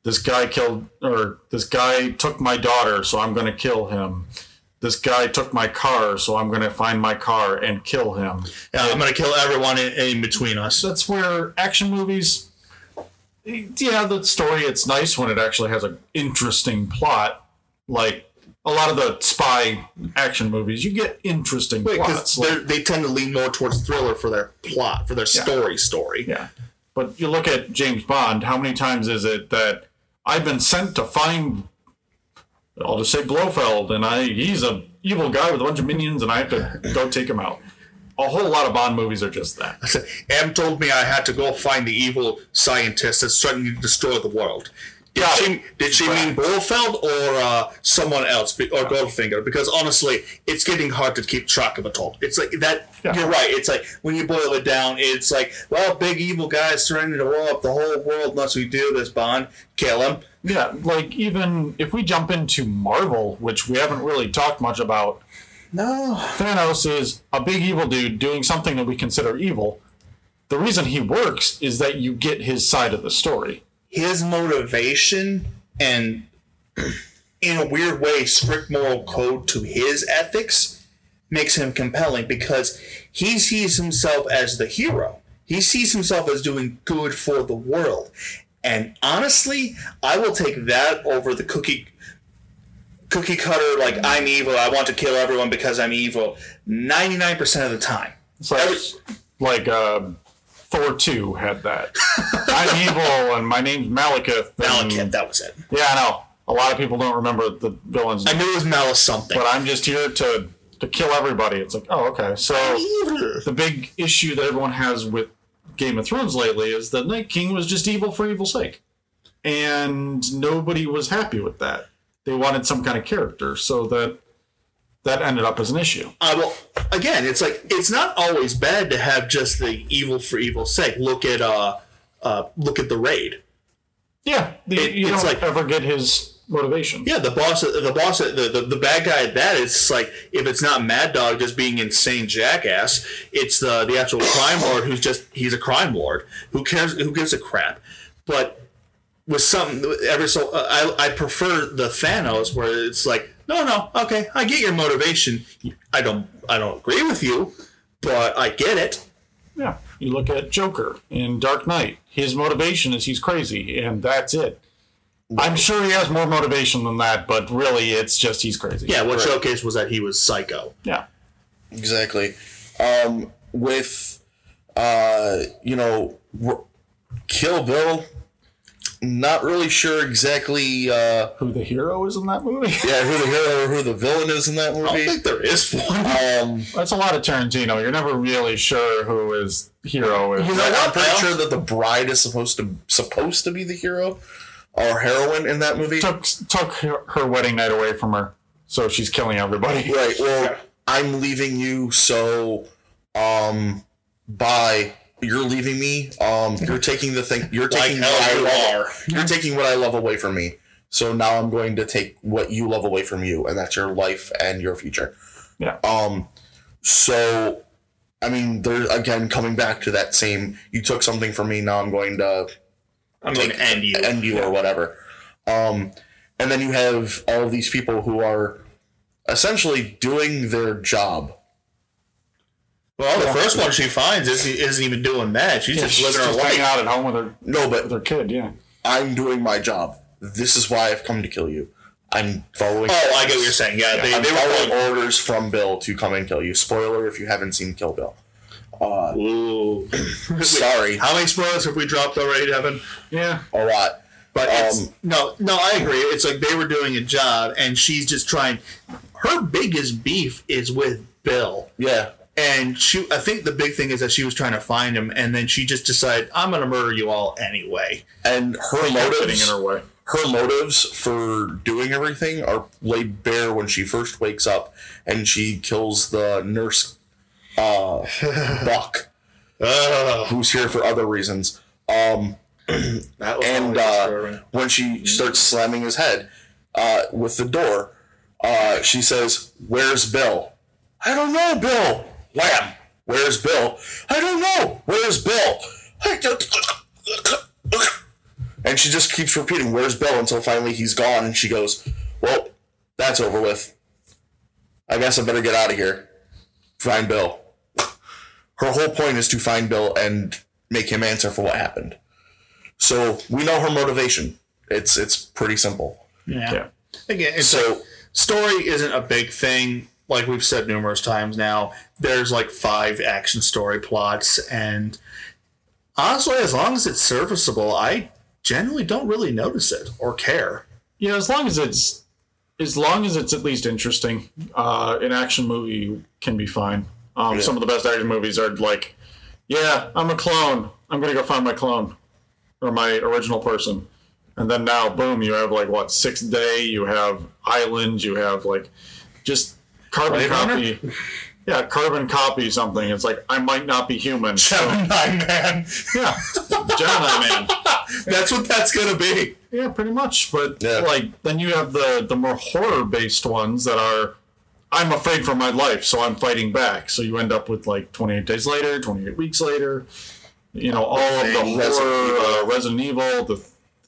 This guy killed, or this guy took my daughter, so I'm going to kill him. This guy took my car, so I'm going to find my car and kill him. Yeah, I'm gonna kill everyone in, in between us. That's where action movies. Yeah, the story it's nice when it actually has an interesting plot. Like a lot of the spy action movies, you get interesting because plots. like- they tend to lean more towards thriller for their plot, for their story. Story. yeah, but you look at James Bond. How many times is it that I've been sent to find? I'll just say Blofeld, and I he's a evil guy with a bunch of minions, and I have to go take him out. A whole lot of Bond movies are just that. M told me I had to go find the evil scientist that's threatening to destroy the world. Did Got she, did she mean Blofeld or uh, someone else, or Goldfinger? Because honestly, it's getting hard to keep track of it all. It's like that. Yeah. You're right. It's like when you boil it down, it's like, well, big evil guys threatening to blow up the whole world unless we do this. Bond, kill him. Yeah, like even if we jump into Marvel, which we haven't really talked much about, No. Thanos is a big evil dude doing something that we consider evil. The reason he works is that you get his side of the story. His motivation and in a weird way strict moral code to his ethics makes him compelling because he sees himself as the hero. He sees himself as doing good for the world. And honestly, I will take that over the cookie cookie cutter like I'm evil, I want to kill everyone because I'm evil 99% of the time. It's like, like uh, Thor 2 had that. I'm evil and my name's Malekith. and- Malekith, that was it. Yeah, I know. A lot of people don't remember the villain's I name. knew it was Malice something. But I'm just here to, to kill everybody. It's like, oh, okay. So the big issue that everyone has with Game of Thrones lately is that Night King was just evil for evil's sake. And nobody was happy with that. They wanted some kind of character, so that that ended up as an issue. Uh, well, again, it's like it's not always bad to have just the evil for evil's sake. Look at uh, uh, look at the raid. Yeah, the, It- you don't like- ever get his motivation. Yeah, the boss, the boss, the, the the bad guy at that. It's like if it's not Mad Dog just being insane jackass, it's the the actual crime lord who's just he's a crime lord who cares who gives a crap. But with some every so, uh, I I prefer the Thanos where it's like no no okay I get your motivation. I don't I don't agree with you, but I get it. Yeah. You look at Joker in Dark Knight. His motivation is he's crazy, and that's it. I'm sure he has more motivation than that, but really, it's just he's crazy. Yeah, what Right. showcased was that he was psycho. Yeah. Exactly. Um, with, uh, you know, Kill Bill, not really sure exactly, uh, Who the hero is in that movie? yeah, who the hero or who the villain is in that movie. I don't think there is one. Um, That's a lot of Tarantino. You're never really sure who is hero is. You know I- I'm what, pretty sure that the bride is supposed to supposed to be the hero or heroine in that movie. took took her, her wedding night away from her, so she's killing everybody. Right. Well, I'm leaving you, so um, bye. You're leaving me. Um, you're taking the thing. You're taking hell what I you love. are. You're taking what I love away from me. So now I'm going to take what you love away from you, and that's your life and your future. Yeah. Um. So, I mean, there again, coming back to that same. You took something from me. Now I'm going to I'm going to end you. end you or whatever. Um, and then you have all of these people who are essentially doing their job. Well, the first one she finds is, isn't even doing that. She's just She's living her just hanging life. out at home with her No, but with but her kid. Yeah. I'm doing my job. This is why I've come to kill you. I'm following. Oh, I get what you're saying. Yeah, they, I'm they were following orders from Bill to come and kill you. Spoiler if you haven't seen Kill Bill. Uh, Ooh. sorry, How many spoilers have we dropped already, Devin? Yeah. a lot. But it's, Um, no, no, I agree. It's like they were doing a job, and she's just trying. Her biggest beef is with Bill, Yeah, and she. I think the big thing is that she was trying to find him, and then she just decided, "I'm going to murder you all anyway." and her motives. in her way. her motives for doing everything are laid bare when she first wakes up and she kills the nurse uh, Buck, Ugh, who's here for other reasons. Um, and uh, when she starts slamming his head uh, with the door, uh, she says, "Where's Bill?" I don't know, Bill. Wham! Where's Bill? I don't know. Where's Bill? I don't- And she just keeps repeating, "Where's Bill?" until finally he's gone, and she goes, "Well, that's over with. I guess I better get out of here. Find Bill." Her whole point is to find Bill and make him answer for what happened. So we know her motivation. It's it's pretty simple. yeah. Yeah. Again, it's So- like, story isn't a big thing. Like we've said numerous times now, there's like five action story plots, and honestly, as long as it's serviceable, I generally don't really notice it or care. Yeah, as long as it's as long as it's at least interesting, uh, an action movie can be fine. Um, Yeah. Some of the best action movies are like, yeah, I'm a clone. I'm gonna go find my clone or my original person, and then now, boom, you have like what Sixth Day, you have Island, you have like just carbon Blade Runner? copy. Yeah, carbon copy something. It's like I might not be human. so- Gemini Man. yeah, Gemini Man. That's what that's gonna be. Yeah, pretty much. But Yeah. like then you have the the more horror based ones that are I'm afraid for my life, so I'm fighting back. So you end up with like 28 days later, 28 weeks later. You know, all of the horror, Resident uh, Resident Evil, the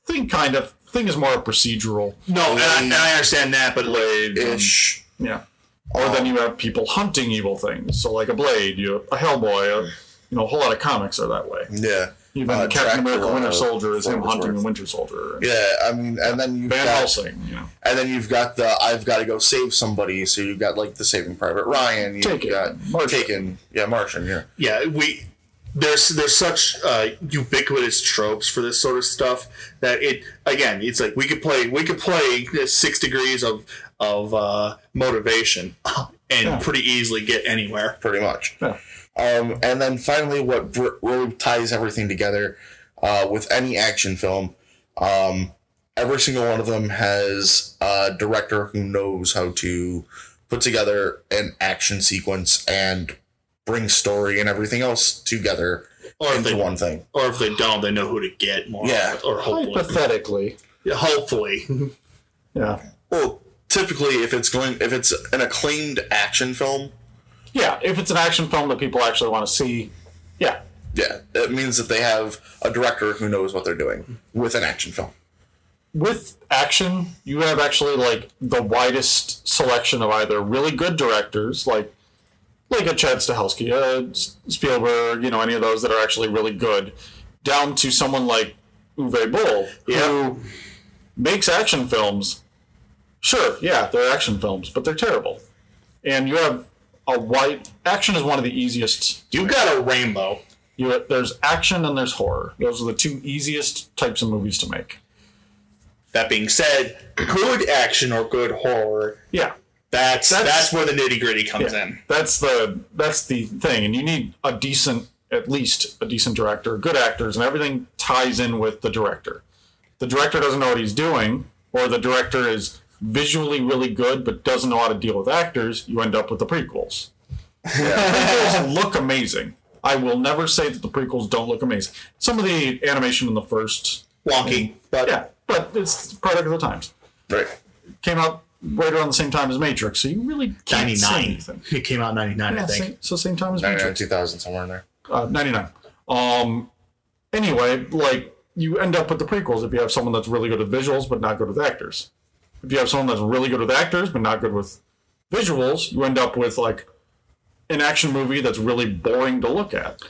Thing kind of thing is more procedural. No, and I, and I understand that, but like, Ish. Yeah. Or then you have people hunting evil things. So like a Blade, you a Hellboy, a, you know, a whole lot of comics are that way. Yeah. Even Uh, Captain America Winter Soldier is him hunting worth. the Winter Soldier. And Yeah, I mean, and then you've Van got, Helsing, you know. and then you've got the I've got to go save somebody. So you've got like the Saving Private Ryan. You've Taken. got Martian. Taken. Yeah, Martian. Yeah. yeah, we there's there's such uh, ubiquitous tropes for this sort of stuff that it again it's like we could play we could play six degrees of of uh, motivation and Yeah. pretty easily get anywhere. pretty much. Yeah. Um, and then finally, what br- really ties everything together uh, with any action film, um, every single one of them has a director who knows how to put together an action sequence and bring story and everything else together Or if into they one thing. or if they don't, they know who to get more. Yeah. or hopefully, Hypothetically. Yeah, hopefully. Yeah. Well, typically, if it's going, if it's an acclaimed action film, Yeah. If it's an action film that people actually want to see, yeah. yeah, it means that they have a director who knows what they're doing with an action film. with action, you have actually like the widest selection of either really good directors, like like a Chad Stahelski, a Spielberg, you know, any of those that are actually really good, down to someone like Uwe Boll, who makes action films. Sure, yeah, they're action films, but they're terrible. And you have a white action is one of the easiest. You've got a rainbow. You there's action and there's horror. Those are the two easiest types of movies to make. That being said, good action or good horror, Yeah, that's that's, That's- where the nitty gritty comes Yeah. in. That's the that's the thing, and you need a decent, at least a decent director, good actors, and everything ties in with the director. The director doesn't know what he's doing, or the director is visually really good but doesn't know how to deal with actors. You end up with the prequels. prequels look amazing. I will never say that the prequels don't look amazing. Some of the animation in the first, Wonky, but yeah, but it's product of the times. Right. Came out right around the same time as Matrix, so you really can't ninety say anything. It came out in ninety nine, I think. same, so same time as Matrix. 2000, somewhere in there. Uh, 99. Um, anyway, like, you end up with the prequels if you have someone that's really good at visuals but not good with actors. If you have someone that's really good with actors but not good with visuals, you end up with, like, an action movie that's really boring to look at.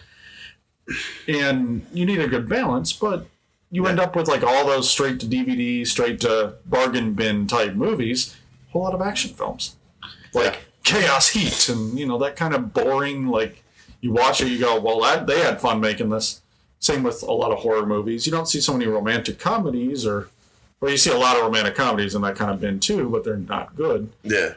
And you need a good balance, but you end up with, like, all those straight to DVD, straight to bargain bin type movies, a whole lot of action films. Like, Chaos Heat and, you know, that kind of boring, like, you watch it, you go, well, that, they had fun making this. Same with a lot of horror movies. You don't see so many romantic comedies, or, or you see a lot of romantic comedies in that kind of bin too, but they're not good. Yeah.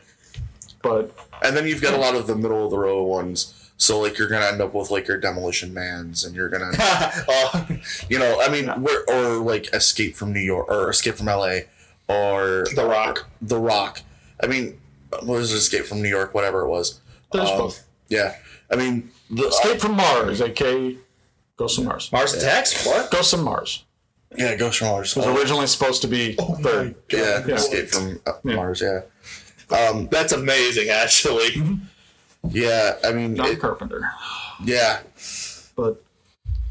But And then you've got a lot of the middle of the row ones. So like you're gonna end up with like your demolition mans, and you're gonna, Uh, you know, I mean, where or like Escape from New York or Escape from L.A. or the Rock. The Rock. I mean, what was it, Escape from New York? Whatever it was. there's Um, both. Yeah. I mean, the, Escape from Mars, aka Ghost of Mars. Mars Attacks? What? Ghost of Mars yeah, Ghost from Mars. was Oh, originally supposed to be third. yeah, Yeah. Escape from uh, Yeah. Mars. Yeah. Um, That's amazing, actually. yeah. I mean, John it- Carpenter. yeah. But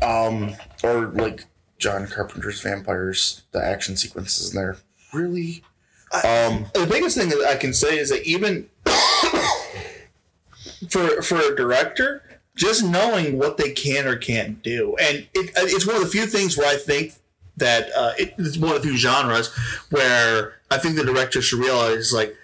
Um, or like John Carpenter's vampires, the action sequences in there. Really? Um, the biggest thing that I can say is that even for for a director, just knowing what they can or can't do, and it, it's one of the few things where I think that uh, it, it's one of the few genres where I think the director should realize like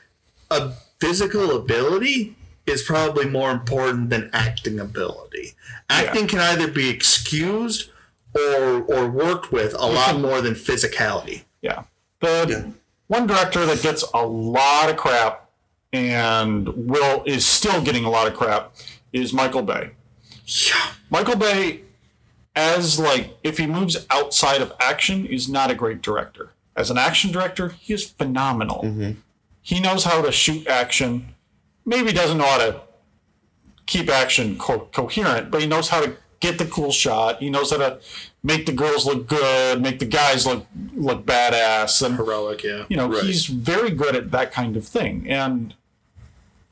a physical ability is probably more important than acting ability. Acting can either be excused or or worked with a lot more than physicality. Yeah. The Yeah. one director that gets a lot of crap and will is still getting a lot of crap is Michael Bay. Yeah. Michael Bay as like if he moves outside of action he's not a great director. As an action director, he is phenomenal. Mm-hmm. He knows how to shoot action. Maybe doesn't know how to keep action co- coherent, but he knows how to get the cool shot. He knows how to make the girls look good, make the guys look look badass, and Heroic, yeah. you know Right. he's very good at that kind of thing. And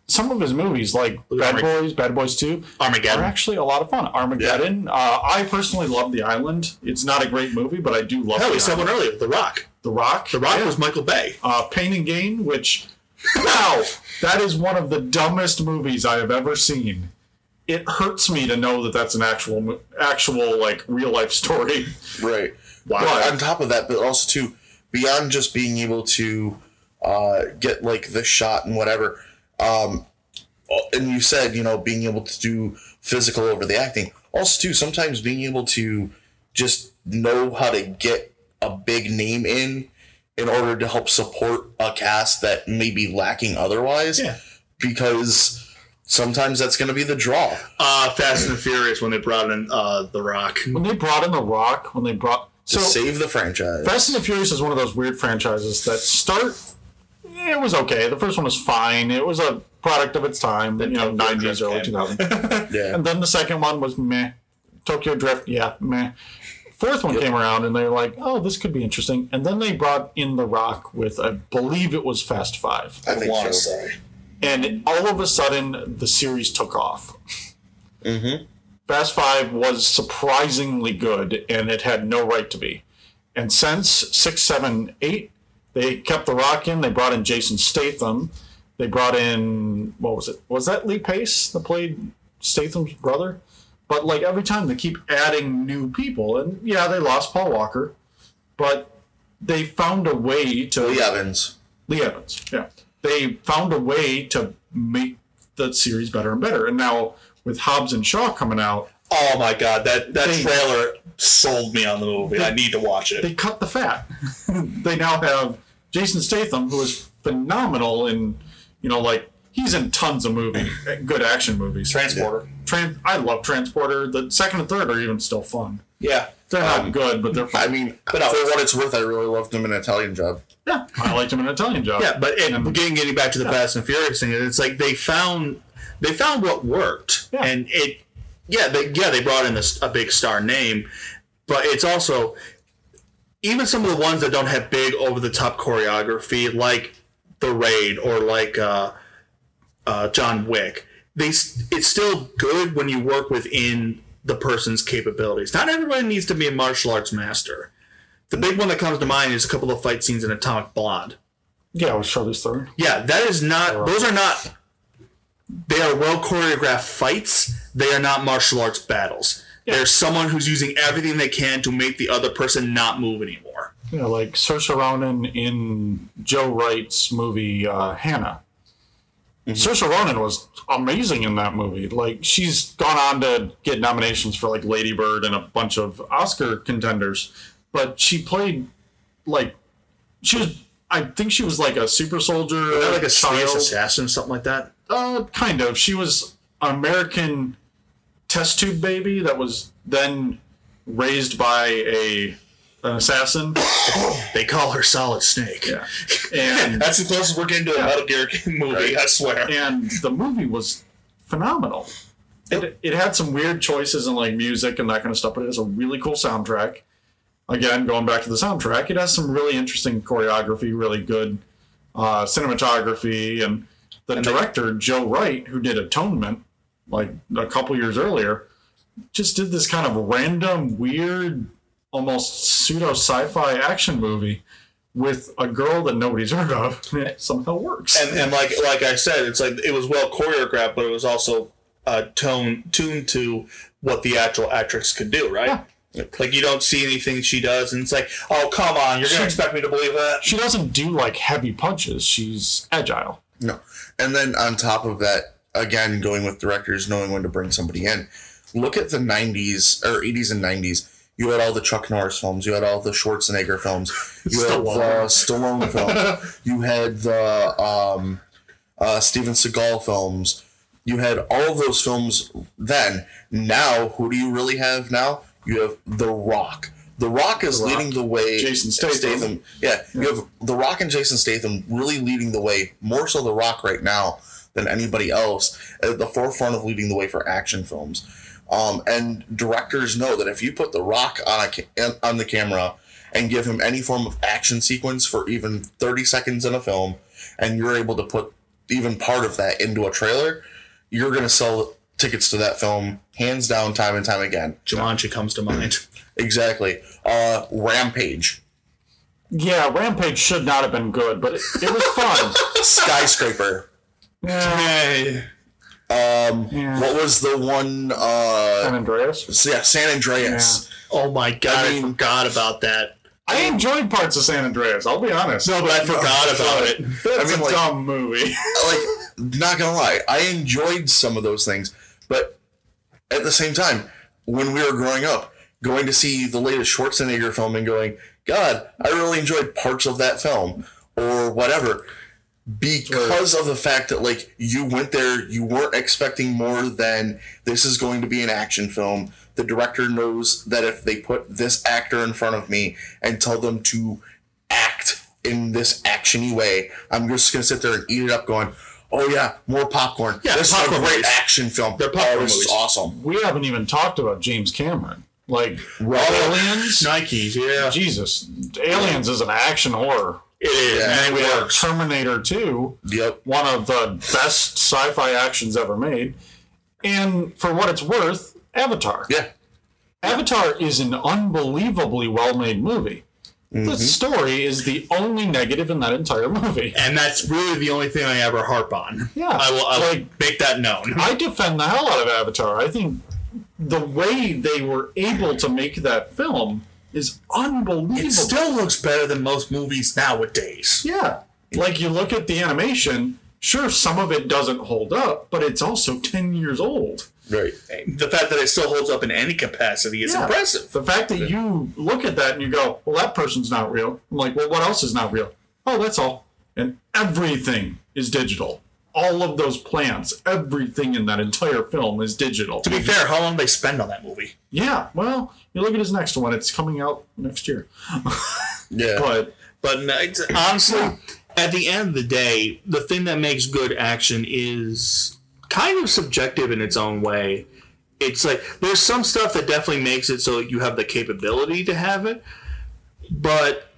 some of his movies, like Bad Armag- Boys, Bad Boys Two, Armageddon, are actually a lot of fun. Armageddon. Uh, I personally love The Island. It's not a great movie, but I do love. Hell, we said one earlier. The Rock. The Rock. The Rock Yeah. was Michael Bay. uh, Pain and Gain, which wow, that is one of the dumbest movies I have ever seen. It hurts me to know that that's an actual, actual like real life story. Right. Wow. But on top of that, but also too, beyond just being able to uh, get like the shot and whatever, um, and you said you know being able to do physical over the acting. Also too, sometimes being able to just know how to get a big name in in order to help support a cast that may be lacking otherwise. Yeah. Because sometimes that's going to be the draw. Uh, Fast and Furious when they brought in uh, The Rock. When they brought in The Rock, when they brought To so save the franchise. Fast and the Furious is one of those weird franchises that start. It was okay. The first one was fine. It was a product of its time. You know, Tokyo nineties, Drift early two thousand. yeah. And then the second one was meh. Tokyo Drift, yeah, meh. Fourth one came around and they were like, oh, this could be interesting. And then they brought in The Rock with, I believe it was Fast Five. I think wanna so. say. And all of a sudden, the series took off. Mm-hmm. Fast Five was surprisingly good and it had no right to be. And since six, seven, eight, they kept The Rock in. They brought in Jason Statham. They brought in, what was it? Was that Lee Pace that played Statham's brother? But like every time they keep adding new people, and yeah, they lost Paul Walker, but they found a way to Lee Evans. Lee Evans. Yeah, they found a way to make the series better and better. And now with Hobbs and Shaw coming out, Oh my god, that that They- trailer sold me on the movie. I need to watch it. they cut the fat. they now have Jason Statham, who is phenomenal in, you know, like he's in tons of movie, good action movies. Transporter. Tran- I love Transporter. The second and third are even still fun. Yeah. They're not Um, good, but they're fun. I mean, But no. for what it's worth, I really loved him in Italian Job. yeah, I liked him in Italian Job. Yeah, but it, And- getting getting back to the Fast and Furious thing, it's like they found they found what worked, Yeah. and it yeah they yeah they brought in this a big star name, but it's also even some of the ones that don't have big over the top choreography like the Raid or like uh, uh, John Wick. They it's still good when you work within the person's capabilities. Not everybody needs to be a martial arts master. The big one that comes to mind is a couple of fight scenes in Atomic Blonde. yeah, with Charlize Theron. Yeah, that is not. Those are not. They are well choreographed fights. They are not martial arts battles. There's someone who's using everything they can to make the other person not move anymore. You know, like Saoirse Ronan in Joe Wright's movie uh, Hannah. Saoirse Ronan was amazing in that movie. Like she's gone on to get nominations for like Lady Bird and a bunch of Oscar contenders, but she played like she was. I think she was like a super soldier, like a child. assassin, something like that. Uh, kind of. She was American test tube baby that was then raised by a an assassin. They call her Solid Snake. Yeah. And That's the closest we're getting to a Yeah. Metal Gear movie. I swear. and the movie was phenomenal. It, it had some weird choices in like music and that kind of stuff, but it has a really cool soundtrack. Again, going back to the soundtrack, it has some really interesting choreography, really good uh, cinematography, and the And they- director Joe Wright, who did Atonement like a couple years earlier, just did this kind of random, weird, almost pseudo sci-fi action movie with a girl that nobody's heard of, and it somehow works. and, and like like I said, it's like it was well choreographed, but it was also uh, tone tuned to what the actual actress could do, right? Yeah. Like you don't see anything she does, and it's like, oh come on, you're Sure. gonna expect me to believe that? she doesn't do like heavy punches. She's agile. No. And then on top of that, again, going with directors knowing when to bring somebody in. Look at the 90s or 80s and 90s. You had all the Chuck Norris films. You had all the Schwarzenegger films. You had the Stallone films. You had the um, uh, Steven Seagal films. You had all of those films then. Now, who do you really have now? You have The Rock. The Rock is The Rock. leading the way. Jason Statham. Yeah, you have The Rock and Jason Statham really leading the way. More so The Rock right now than anybody else at the forefront of leading the way for action films. Um, and directors know that if you put The Rock on a on the camera and give him any form of action sequence for even thirty seconds in a film, and you're able to put even part of that into a trailer, you're gonna sell tickets to that film hands down, time and time again. Jumanji comes to mind. Exactly. Uh, Rampage, Yeah, Rampage should not have been good, but it, it was fun. Skyscraper. Yeah, Hey. Um, Yeah. what was the one? Uh, San Andreas. yeah, San Andreas. Oh my god, I, I forgot about that. I enjoyed parts of San Andreas. I'll be honest. No, but I forgot about it. That's I mean, a like- dumb movie. like not gonna lie i enjoyed some of those things but at the same time when we were growing up going to see the latest schwarzenegger film and going god i really enjoyed parts of that film or whatever because of the fact that like you went there you weren't expecting more than this is going to be an action film the director knows that if they put this actor in front of me and tell them to act in this actiony way i'm just going to sit there and eat it up going oh yeah more popcorn Yeah, this popcorn is a great movies. action film They're oh, popcorn oh, this is awesome we haven't even talked about James Cameron. Like Right. Aliens. Nikes, yeah. Jesus, Aliens is an action horror. It is. Yeah, and We it have works. Terminator 2, yep one of the best sci-fi actions ever made. And for what it's worth, Avatar. yeah Avatar is an unbelievably well-made movie. Mm-hmm. The story is the only negative in that entire movie. And that's really the only thing I ever harp on. Yeah, I will, I will like- make that known. I defend the hell out of Avatar. I think the way they were able to make that film is unbelievable. It still looks better than most movies nowadays. yeah. Like you look at the animation, sure, some of it doesn't hold up, but it's also 10 years old. right The fact that it still holds up in any capacity is Yeah. impressive. The fact that you look at that and you go, well, that person's not real. I'm like, well, what else is not real? Oh, that's all. And everything is digital. All of those plants, everything in that entire film is digital. To be fair, how long did they spend on that movie? Yeah, well, you look at his next one, it's coming out next year. yeah But But uh, it's, honestly, at the end of the day, the thing that makes good action is kind of subjective in its own way. It's like there's some stuff that definitely makes it so you have the capability to have it, but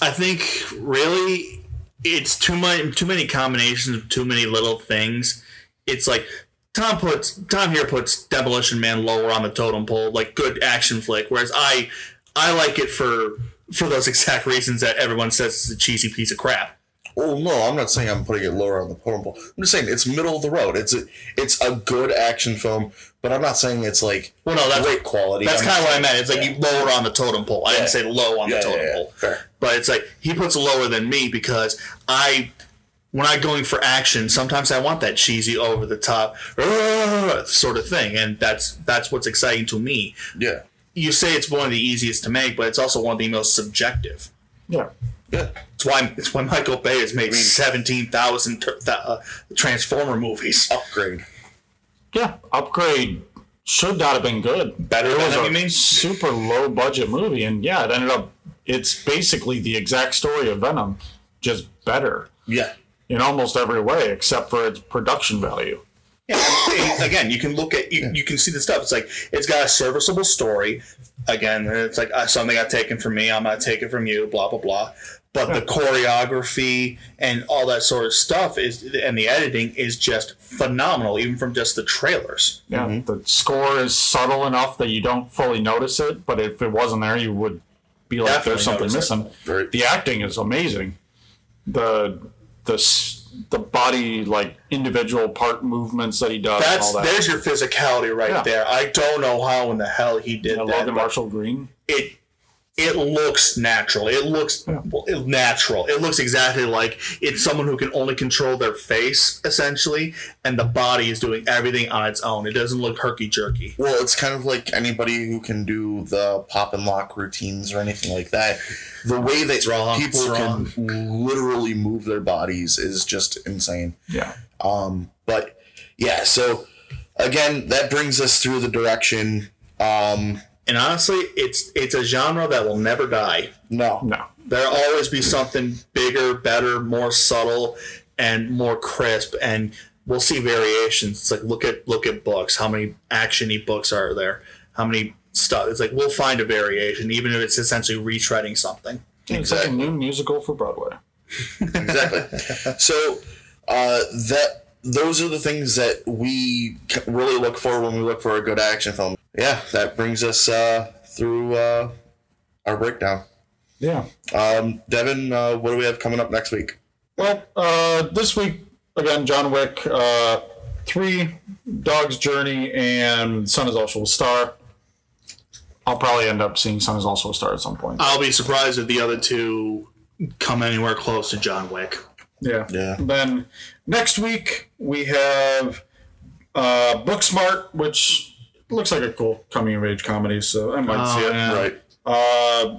I think really it's too much, too many combinations of too many little things. It's like Tom puts Tom here puts Demolition Man lower on the totem pole, like good action flick, whereas I I like it for for those exact reasons that everyone says it's a cheesy piece of crap. Oh no, I'm not saying I'm putting it lower on the totem pole. I'm just saying it's middle of the road. It's a it's a good action film, but I'm not saying it's like Well, no, that's great quality. That's kind of what I meant. It's like you lower on the totem pole. I Yeah. didn't say low on Yeah, the totem yeah, yeah. pole, Fair. But it's like he puts lower than me because I, when I'm going for action, sometimes I want that cheesy, over the top "Argh," sort of thing, and that's that's what's exciting to me. yeah, You say it's one of the easiest to make, but it's also one of the most subjective. yeah, yeah. It's why it's why Michael Bay has made seventeen thousand uh, Transformer movies. Upgrade. yeah. Upgrade should not have been good. Better It than was a mean? super low budget movie, and yeah, it ended up. It's basically the exact story of Venom, just better Yeah, in almost every way, except for its production value. Yeah, again, you can look at you, you can see the stuff. It's like it's got a serviceable story. Again, it's like uh, something I've taken from me. I'm gonna take it from you. Blah blah blah. But the choreography and all that sort of stuff is, and the editing is just phenomenal, even from just the trailers. Yeah, the score is subtle enough that you don't fully notice it, but if it wasn't there, you would be like, Definitely "There's something missing." Right. The acting is amazing. The the the body like individual part movements that he does. That's and all that. there's your physicality right Yeah. there. I don't know how in the hell he did Yeah, that. Logan Marshall Green. it it looks natural. It looks well, natural. It looks exactly like it's someone who can only control their face, essentially, and the body is doing everything on its own. It doesn't look herky jerky. Well, it's kind of like anybody who can do the pop and lock routines or anything like that. The way that wrong. people can literally move their bodies is just insane. Yeah, Um, but yeah, so again, that brings us through the direction. Um, And honestly, it's it's a genre that will never die. no, no, There'll always be something bigger, better, more subtle, and more crisp. And we'll see variations. It's like look at look at books. How many actiony books are there? How many stuff? It's like we'll find a variation, even if it's essentially retreading something. it's like a new musical for Broadway. exactly. so, uh, that those are the things that we really look for when we look for a good action film. Yeah, that brings us uh, through uh, our breakdown. Yeah. Um, Devin, uh, what do we have coming up next week? Well, uh, this week again, John Wick, uh, three, Dog's Journey, and Sun is also a star. I'll probably end up seeing Sun is also a star at some point. I'll be surprised if the other two come anywhere close to John Wick. Yeah. Yeah. Then next week we have uh, Booksmart, which looks like a cool coming of age comedy, so I might Oh, see it. yeah. Right. Uh,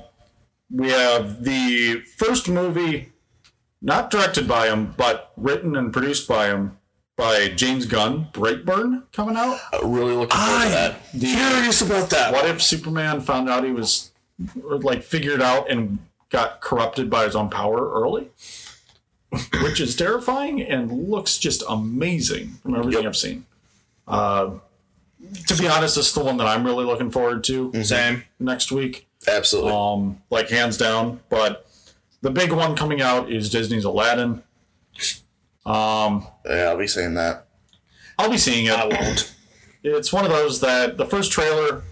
we have the first movie, not directed by him, but written and produced by him, by James Gunn, Brightburn, coming out. Uh, really looking forward to that. Curious about that. What if Superman found out he was, like, figured out and got corrupted by his own power early? Which is terrifying and looks just amazing from everything Yep. I've seen. Uh, to be honest, this is the one that I'm really looking forward to Same. next week. Absolutely. um, like hands down. But the big one coming out is Disney's Aladdin. Um, yeah, I'll be seeing that. I'll be seeing it. I won't. It's one of those that the first trailer,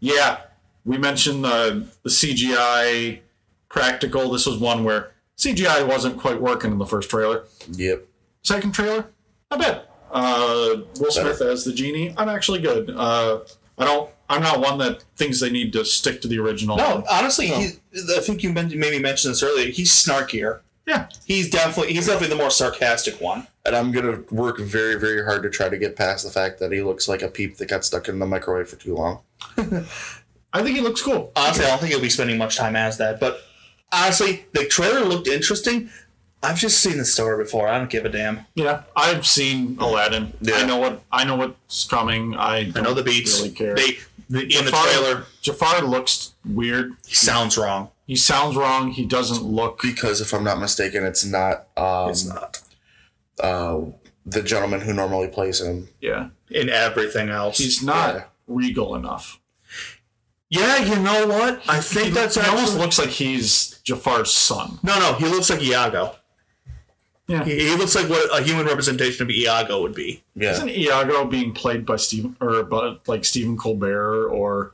yeah, we mentioned the the CGI practical. This was one where CGI wasn't quite working in the first trailer. Yep. Second trailer, I bet. Uh, Will Smith as the genie. I'm actually good. Uh, I don't. I'm not one that thinks they need to stick to the original. No, honestly, he, I think you maybe mentioned this earlier. He's snarkier. Yeah. He's definitely he's definitely the more sarcastic one. And I'm gonna work very, very hard to try to get past the fact that he looks like a peep that got stuck in the microwave for too long. I think he looks cool. Honestly, I don't think he'll be spending much time as that. But honestly, the trailer looked interesting. I've just seen the story before. I don't give a damn. Yeah, I've seen Aladdin. Yeah. I know what I know what's coming. I I know the beats. Really care. They the, in the Jafar- trailer, Jafar looks weird. he sounds wrong. He sounds wrong. He doesn't look. Because if I'm not mistaken, it's not um It's not uh the gentleman who normally plays him. Yeah, in everything else. he's not Yeah. regal enough. yeah, you know what? I think that's He almost looks like he's Jafar's son. no, no. He looks like Iago. Yeah. He, he looks like what a human representation of Iago would be. Yeah. Isn't Iago being played by Stephen or but like Stephen Colbert or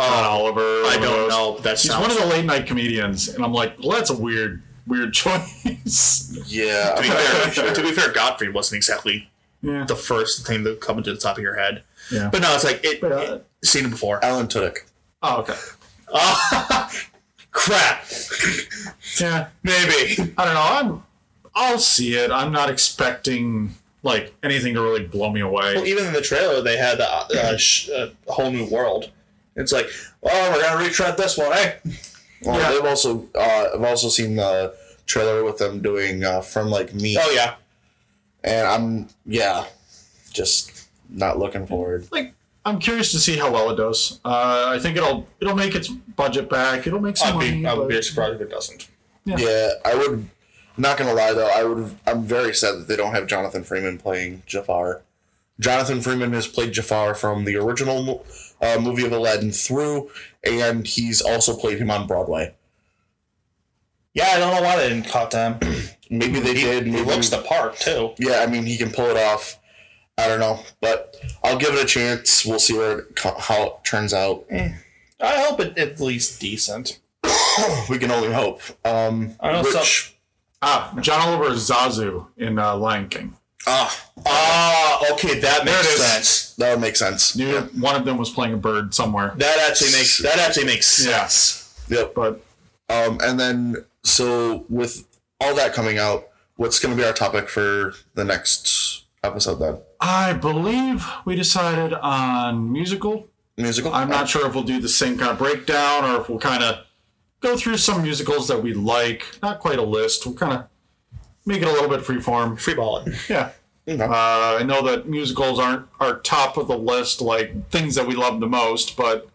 John Uh, Oliver? or I one of don't those? know. That He's sounds one of the late night comedians, and I'm like, well, that's a weird, weird choice. Yeah. To be, fair, sure. to be fair, Gottfried wasn't exactly yeah, the first thing that come into the top of your head. yeah. But no, it's like it. But, uh, it- seen it before. Alan Tudyk. oh, okay. Oh, crap. Yeah, Maybe. I don't know. I'm. I'll see it. I'm not expecting like anything to really blow me away. Well, even in the trailer, they had uh, uh, sh- uh, a whole new world. It's like, oh, we're gonna retread this one, eh? Well, Yeah. they've also uh, I've also seen the trailer with them doing uh, friend like me, Oh yeah. and I'm yeah, just not looking forward. like I'm curious to see how well it does. Uh, I think it'll it'll make its budget back. It'll make some I'd money. be, I would but- be surprised if it doesn't. Yeah, I would. Not gonna lie though, I would. I'm very sad that they don't have Jonathan Freeman playing Jafar. Jonathan Freeman has played Jafar from the original uh, movie of Aladdin through, and he's also played him on Broadway. Yeah, I don't know why they didn't cut them. Maybe they did. He Maybe looks the part too. yeah, I mean, he can pull it off. I don't know, but I'll give it a chance. We'll see where it, how it turns out. I hope it at least decent. we can only hope. Um, I know which, Ah, John Oliver is Zazu in uh, Lion King. ah, Ah, okay, that makes it is. sense. that would make sense. Knew one of them was playing a bird somewhere, That actually makes that actually makes Yeah. sense. Yep. but Um, and then, so with all that coming out, what's going to be our topic for the next episode then? I believe we decided on musical. Musical? I'm not sure if we'll do the same kind of breakdown or if we'll kind of go through some musicals that we like. Not quite a list. We'll kind of make it a little bit freeform. Free balling. Yeah. Okay. Uh, I know that musicals aren't are top of the list, like things that we love the most, but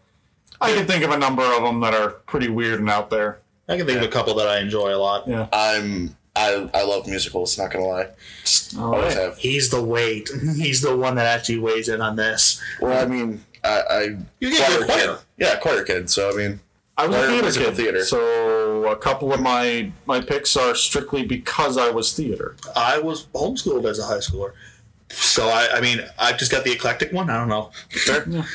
I can think of a number of them that are pretty weird and out there. I can think of a couple that I enjoy a lot. Yeah. I'm, I, I love musicals, not going to lie. Just always right. have. He's the weight. He's the one that actually weighs in on this. Well, I mean, I, I You get your choir. kid. Yeah, choir kid. So, I mean, I was a theater musical kid, theater. so So a couple of my my picks are strictly because I was theater. I was homeschooled as a high schooler, so I, I mean, I've just got the eclectic one. I don't know. Yeah.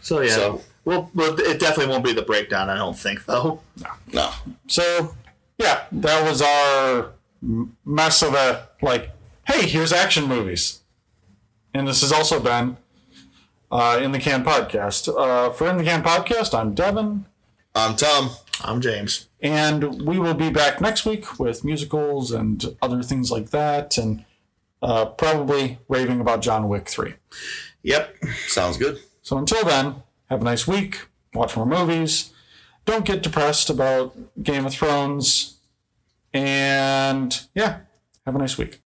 So yeah, So- well, well, it definitely won't be the breakdown. I don't think though. No. So yeah, that was our mess of a like. Hey, here's action movies, and this has also been uh, in the can podcast. Uh, for in the can podcast, I'm Devin. I'm Tom. I'm James. And we will be back next week with musicals and other things like that, and uh, probably raving about John Wick 3. Yep. Sounds good. So until then, have a nice week, watch more movies, don't get depressed about Game of Thrones, and yeah, have a nice week.